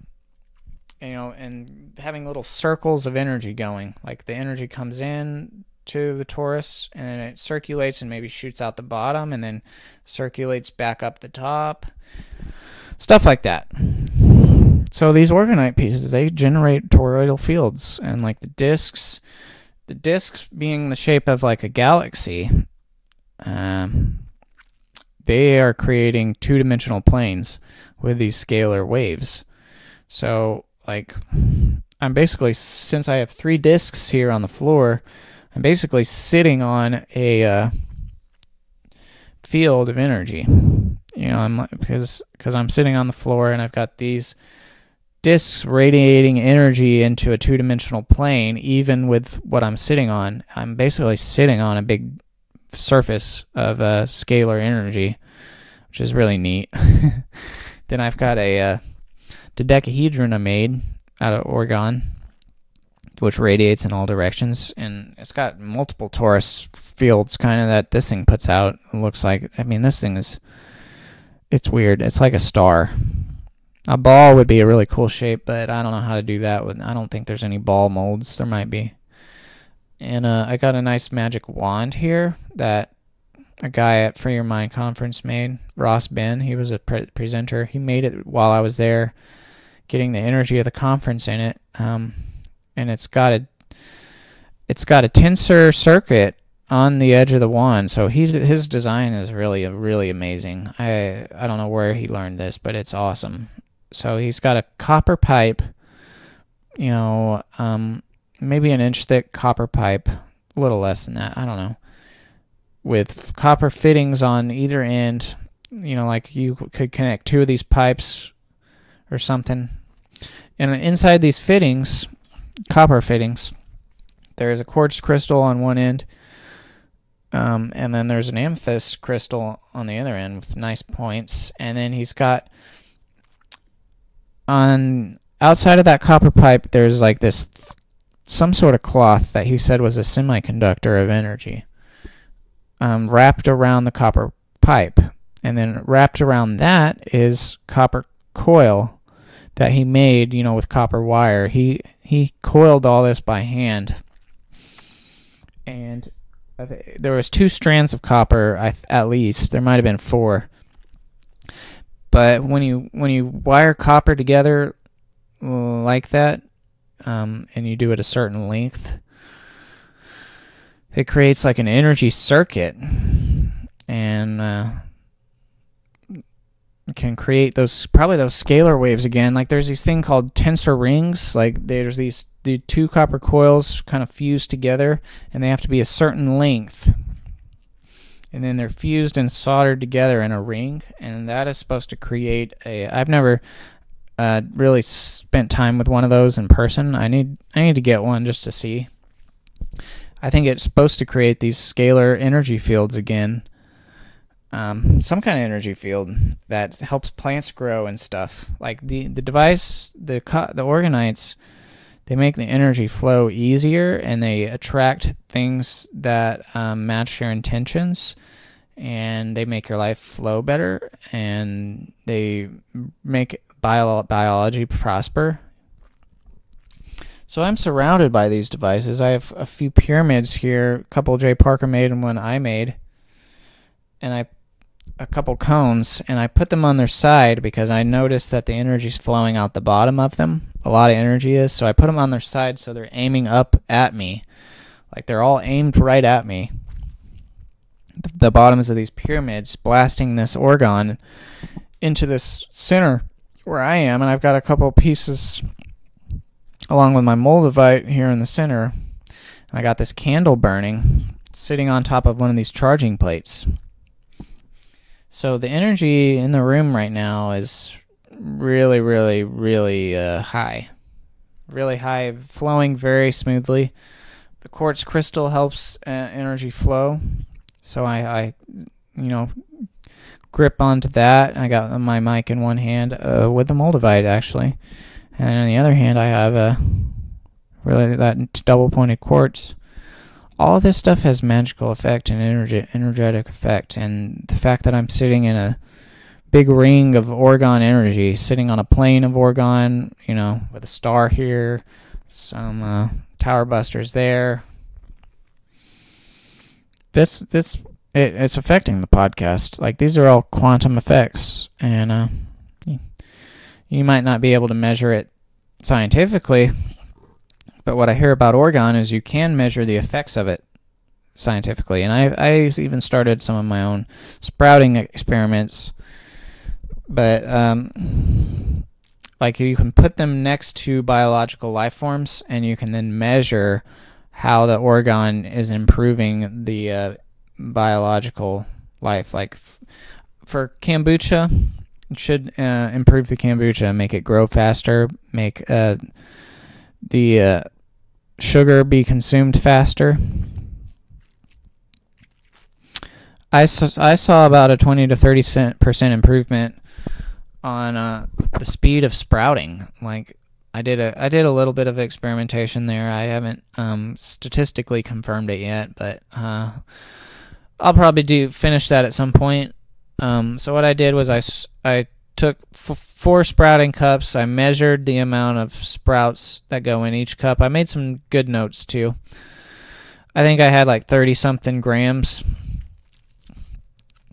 Speaker 1: you know and having little circles of energy going. Like the energy comes in to the torus and then it circulates and maybe shoots out the bottom and then circulates back up the top. Stuff like that. So these orgonite pieces they generate toroidal fields and like the disks the disks being the shape of like a galaxy um, they are creating two-dimensional planes with these scalar waves. So like i'm basically since i have three disks here on the floor I'm basically sitting on a uh, field of energy. You know, I'm because because I'm sitting on the floor and I've got these disks radiating energy into a two-dimensional plane even with what I'm sitting on. I'm basically sitting on a big surface of uh, scalar energy, which is really neat. then I've got a uh, dodecahedron I made out of orgone which radiates in all directions, and it's got multiple torus fields, kind of that this thing puts out. It looks like, I mean, this thing is, it's weird. It's like a star. A ball would be a really cool shape, but I don't know how to do that. With I don't think there's any ball molds. There might be. And uh, I got a nice magic wand here that a guy at Free Your Mind conference made. Ross Ben, he was a pre- presenter. He made it while I was there, getting the energy of the conference in it. Um, and it's got a it's got a tensor circuit on the edge of the wand. So he his design is really really amazing. I I don't know where he learned this, but it's awesome. So he's got a copper pipe, you know, um, maybe an inch thick copper pipe, a little less than that. I don't know, with copper fittings on either end. You know, like you could connect two of these pipes or something. And inside these fittings, copper fittings. There's a quartz crystal on one end, um, and then there's an amethyst crystal on the other end with nice points. And then he's got on outside of that copper pipe, there's like this some sort of cloth that he said was a semiconductor of energy um, wrapped around the copper pipe. And then wrapped around that is copper coil that he made, you know, with copper wire. He he coiled all this by hand, and there was two strands of copper at least. There might have been four. But when you when you wire copper together like that, um, and you do it a certain length, it creates like an energy circuit, and uh, can create those probably those scalar waves again. Like there's these thing called tensor rings. Like there's these the two copper coils kind of fused together, and they have to be a certain length. And then they're fused and soldered together in a ring, and that is supposed to create a. I've never uh, really spent time with one of those in person. I need I need to get one just to see. I think it's supposed to create these scalar energy fields again um, some kind of energy field that helps plants grow and stuff. Like the the device, the the orgonites, they make the energy flow easier and they attract things that um, match your intentions, and they make your life flow better and they make bio- biology prosper. So I'm surrounded by these devices. I have a few pyramids here, a couple Jay Parker made and one I made. And I a couple cones and I put them on their side because I noticed that the energy is flowing out the bottom of them. A lot of energy is. So I put them on their side so they're aiming up at me. Like they're all aimed right at me. The bottoms of these pyramids blasting this orgone into this center where I am. And I've got a couple pieces along with my moldavite here in the center. And I got this candle burning sitting on top of one of these charging plates. So the energy in the room right now is really, really, really uh, high. Really high, flowing very smoothly. The quartz crystal helps uh, energy flow. So I, I, you know, grip onto that. I got my mic in one hand uh, with the moldavite actually, and on the other hand I have a really that double pointed quartz all this stuff has magical effect and energetic effect and the fact that i'm sitting in a big ring of orgone energy sitting on a plane of orgone you know with a star here some uh, tower busters there. This this it, it's affecting the podcast. Like these are all quantum effects and uh, you might not be able to measure it scientifically but what I hear about orgone is you can measure the effects of it scientifically. And I, I even started some of my own sprouting experiments. But, um, like, you can put them next to biological life forms and you can then measure how the orgone is improving the uh, biological life. Like f- for kombucha, it should uh, improve the kombucha, make it grow faster, make uh, the uh, sugar be consumed faster. I I saw about a 20 to 30 percent improvement on uh, the speed of sprouting. Like I did a I did a little bit of experimentation there. I haven't um, statistically confirmed it yet, but uh, I'll probably do finish that at some point. Um, so what I did was I, I took f- four sprouting cups. I measured the amount of sprouts that go in each cup. I made some good notes too. I think I had like 30 something grams.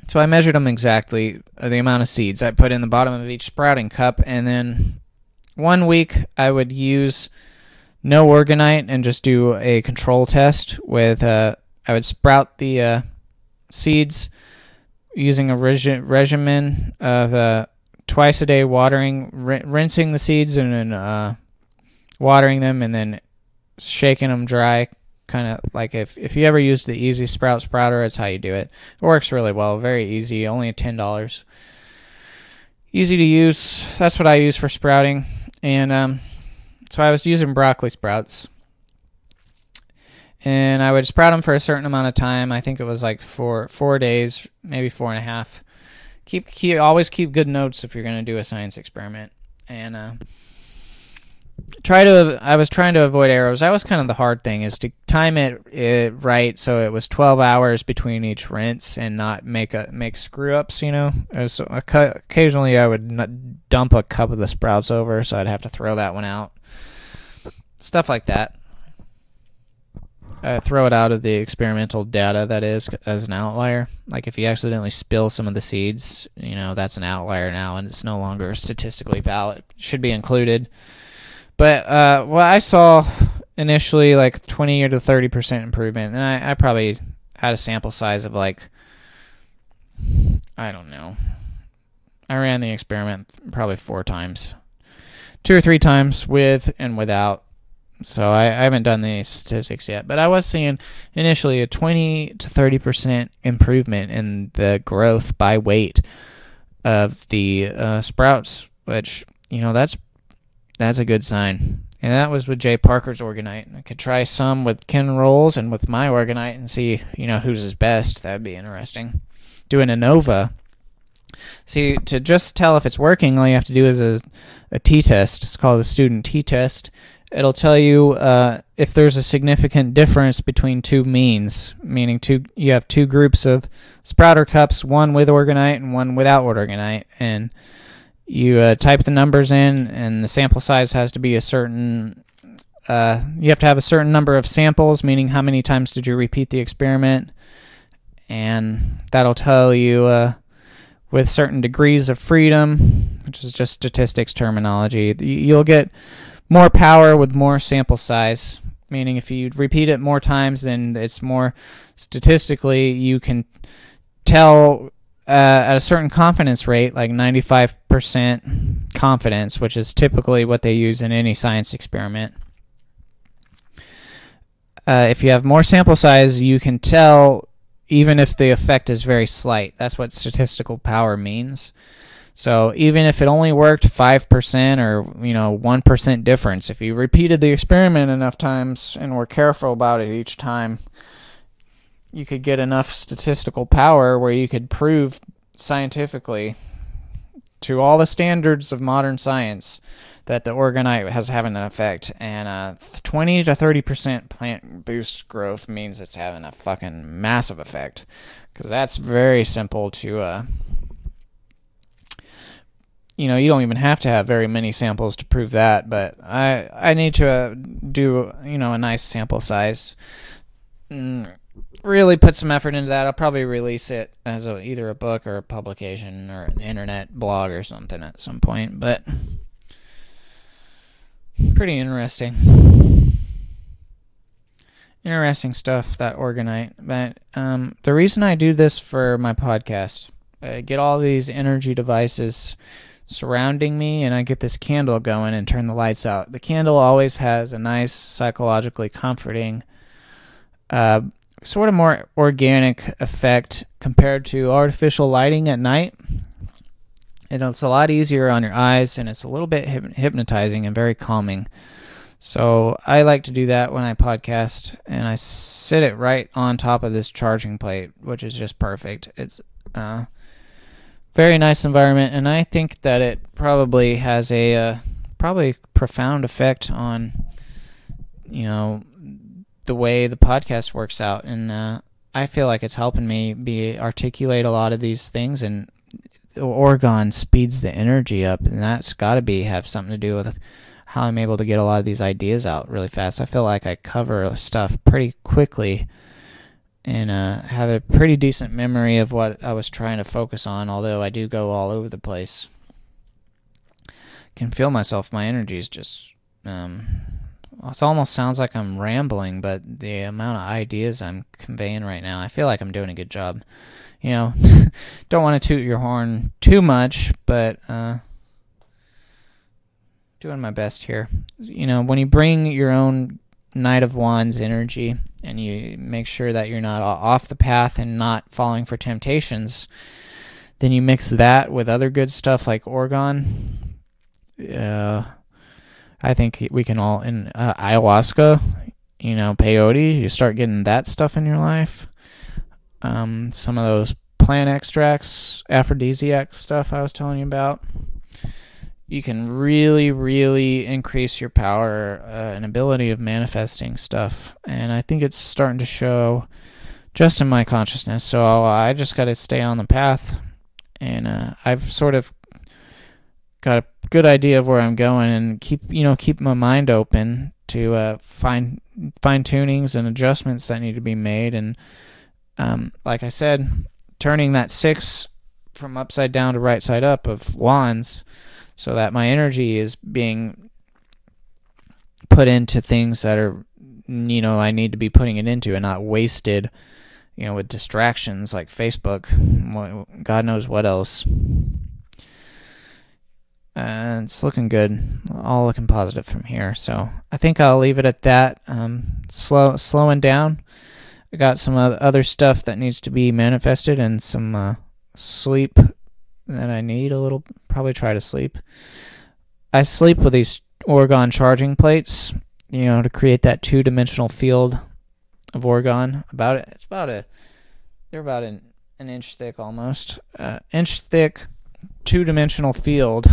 Speaker 1: So I measured them exactly, uh, the amount of seeds I put in the bottom of each sprouting cup, and then one week I would use no orgonite and just do a control test with uh, I would sprout the uh, seeds using a regi- regimen of uh, twice a day watering, rinsing the seeds and then uh, watering them and then shaking them dry. Kind of like if, if you ever used the Easy Sprout Sprouter, it's how you do it. It works really well, very easy, only $10. Easy to use. That's what I use for sprouting. And um, so I was using broccoli sprouts and I would sprout them for a certain amount of time. I think it was like four four days, maybe four and a half. Keep keep always keep good notes if you're going to do a science experiment, and uh, try to. I was trying to avoid errors. That was kind of the hard thing is to time it, it right so it was 12 hours between each rinse and not make a make screw ups. You know, so occasionally I would dump a cup of the sprouts over, so I'd have to throw that one out. Stuff like that uh, throw it out of the experimental data that is as an outlier. Like if you accidentally spill some of the seeds, you know that's an outlier now, and it's no longer statistically valid. Should be included. But uh, what I saw initially, like 20 to 30 percent improvement, and I, I probably had a sample size of like I don't know. I ran the experiment probably four times, two or three times with and without so I, I, haven't done the statistics yet, but I was seeing initially a 20 to 30 percent improvement in the growth by weight of the uh, sprouts, which you know that's that's a good sign. And that was with Jay Parker's orgonite. I could try some with Ken Rolls and with my orgonite and see you know who's his best. That'd be interesting. Doing ANOVA. See, to just tell if it's working, all you have to do is a, a t test. It's called a student t test it'll tell you uh, if there's a significant difference between two means, meaning two you have two groups of sprouter cups, one with orgonite and one without orgonite, and you uh, type the numbers in, and the sample size has to be a certain. Uh, you have to have a certain number of samples, meaning how many times did you repeat the experiment, and that'll tell you uh, with certain degrees of freedom, which is just statistics terminology. You'll get more power with more sample size. Meaning, if you repeat it more times, then it's more statistically you can tell uh, at a certain confidence rate, like 95% confidence, which is typically what they use in any science experiment. Uh, if you have more sample size, you can tell even if the effect is very slight. That's what statistical power means. So even if it only worked 5% or, you know, 1% difference, if you repeated the experiment enough times and were careful about it each time, you could get enough statistical power where you could prove scientifically to all the standards of modern science that the orgonite has having an effect. And uh, 20 to 30% plant boost growth means it's having a fucking massive effect. Because that's very simple to uh, you know, you don't even have to have very many samples to prove that, but I I need to uh, do you know a nice sample size. Mm, really put some effort into that. I'll probably release it as a, either a book or a publication or an internet blog or something at some point, but pretty interesting. Interesting stuff that orgonite. But um, the reason I do this for my podcast, I get all these energy devices surrounding me and I get this candle going and turn the lights out. The candle always has a nice psychologically comforting uh, sort of more organic effect compared to artificial lighting at night. And it's a lot easier on your eyes, and it's a little bit hypnotizing and very calming. So I like to do that when I podcast, and I sit it right on top of this charging plate, which is just perfect. It's uh, very nice environment, and I think that it probably has a uh, probably profound effect on you know the way the podcast works out, and uh, I feel like it's helping me be articulate a lot of these things, and orgone speeds the energy up, and that's got to be have something to do with how I'm able to get a lot of these ideas out really fast. I feel like I cover stuff pretty quickly and uh, have a pretty decent memory of what I was trying to focus on, although I do go all over the place. Can feel myself, my energy is just. Um, it almost sounds like I'm rambling, but the amount of ideas I'm conveying right now, I feel like I'm doing a good job. You know, don't want to toot your horn too much, but uh, doing my best here. You know, when you bring your own Knight of Wands energy and you make sure that you're not off the path and not falling for temptations, then you mix that with other good stuff like orgone. Uh, I think we can all in uh, ayahuasca, you know, peyote. You start getting that stuff in your life. Um, some of those plant extracts, aphrodisiac stuff I was telling you about you can really, really increase your power uh, and ability of manifesting stuff. And I think it's starting to show just in my consciousness. So I just got to stay on the path. And uh, I've sort of got a good idea of where I'm going and keep, you know, keep my mind open to uh, find fine tunings and adjustments that need to be made. And um, like I said, turning that six from upside down to right side up of wands so that my energy is being put into things that are you know I need to be putting it into and not wasted you know with distractions like Facebook god knows what else. Uh, it's looking good all looking positive from here. So I think I'll leave it at that. Um, slow slowing down. I got some other stuff that needs to be manifested and some uh, sleep that I need a little. Probably try to sleep. I sleep with these orgone charging plates, you know, to create that two dimensional field of orgone. About it, it's about a. They're about an an inch thick almost, uh, inch thick, two dimensional field,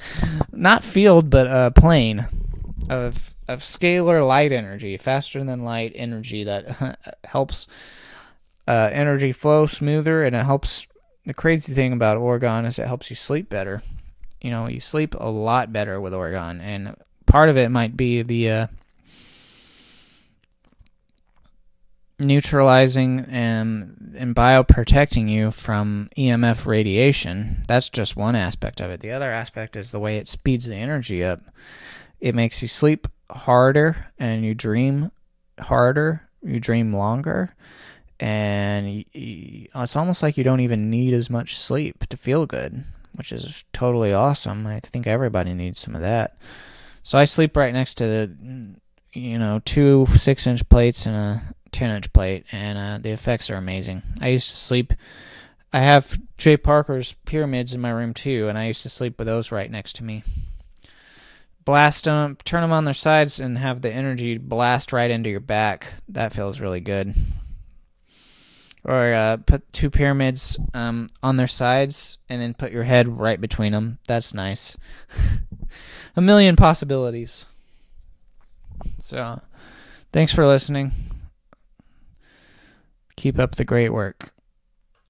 Speaker 1: not field but a plane of of scalar light energy, faster than light energy that helps uh, energy flow smoother and it helps the crazy thing about orgone is it helps you sleep better. You know, you sleep a lot better with orgone, and part of it might be the uh, neutralizing and and bioprotecting you from EMF radiation. That's just one aspect of it. The other aspect is the way it speeds the energy up. It makes you sleep harder and you dream harder, you dream longer and it's almost like you don't even need as much sleep to feel good, which is totally awesome. I think everybody needs some of that. So I sleep right next to the, you know, two six inch plates and a 10 inch plate, and uh, the effects are amazing. I used to sleep. I have Jay Parker's pyramids in my room too, and I used to sleep with those right next to me. Blast them, turn them on their sides, and have the energy blast right into your back. That feels really good or uh, put two pyramids um, on their sides and then put your head right between them. That's nice. a million possibilities. So, thanks for listening. Keep up the great work.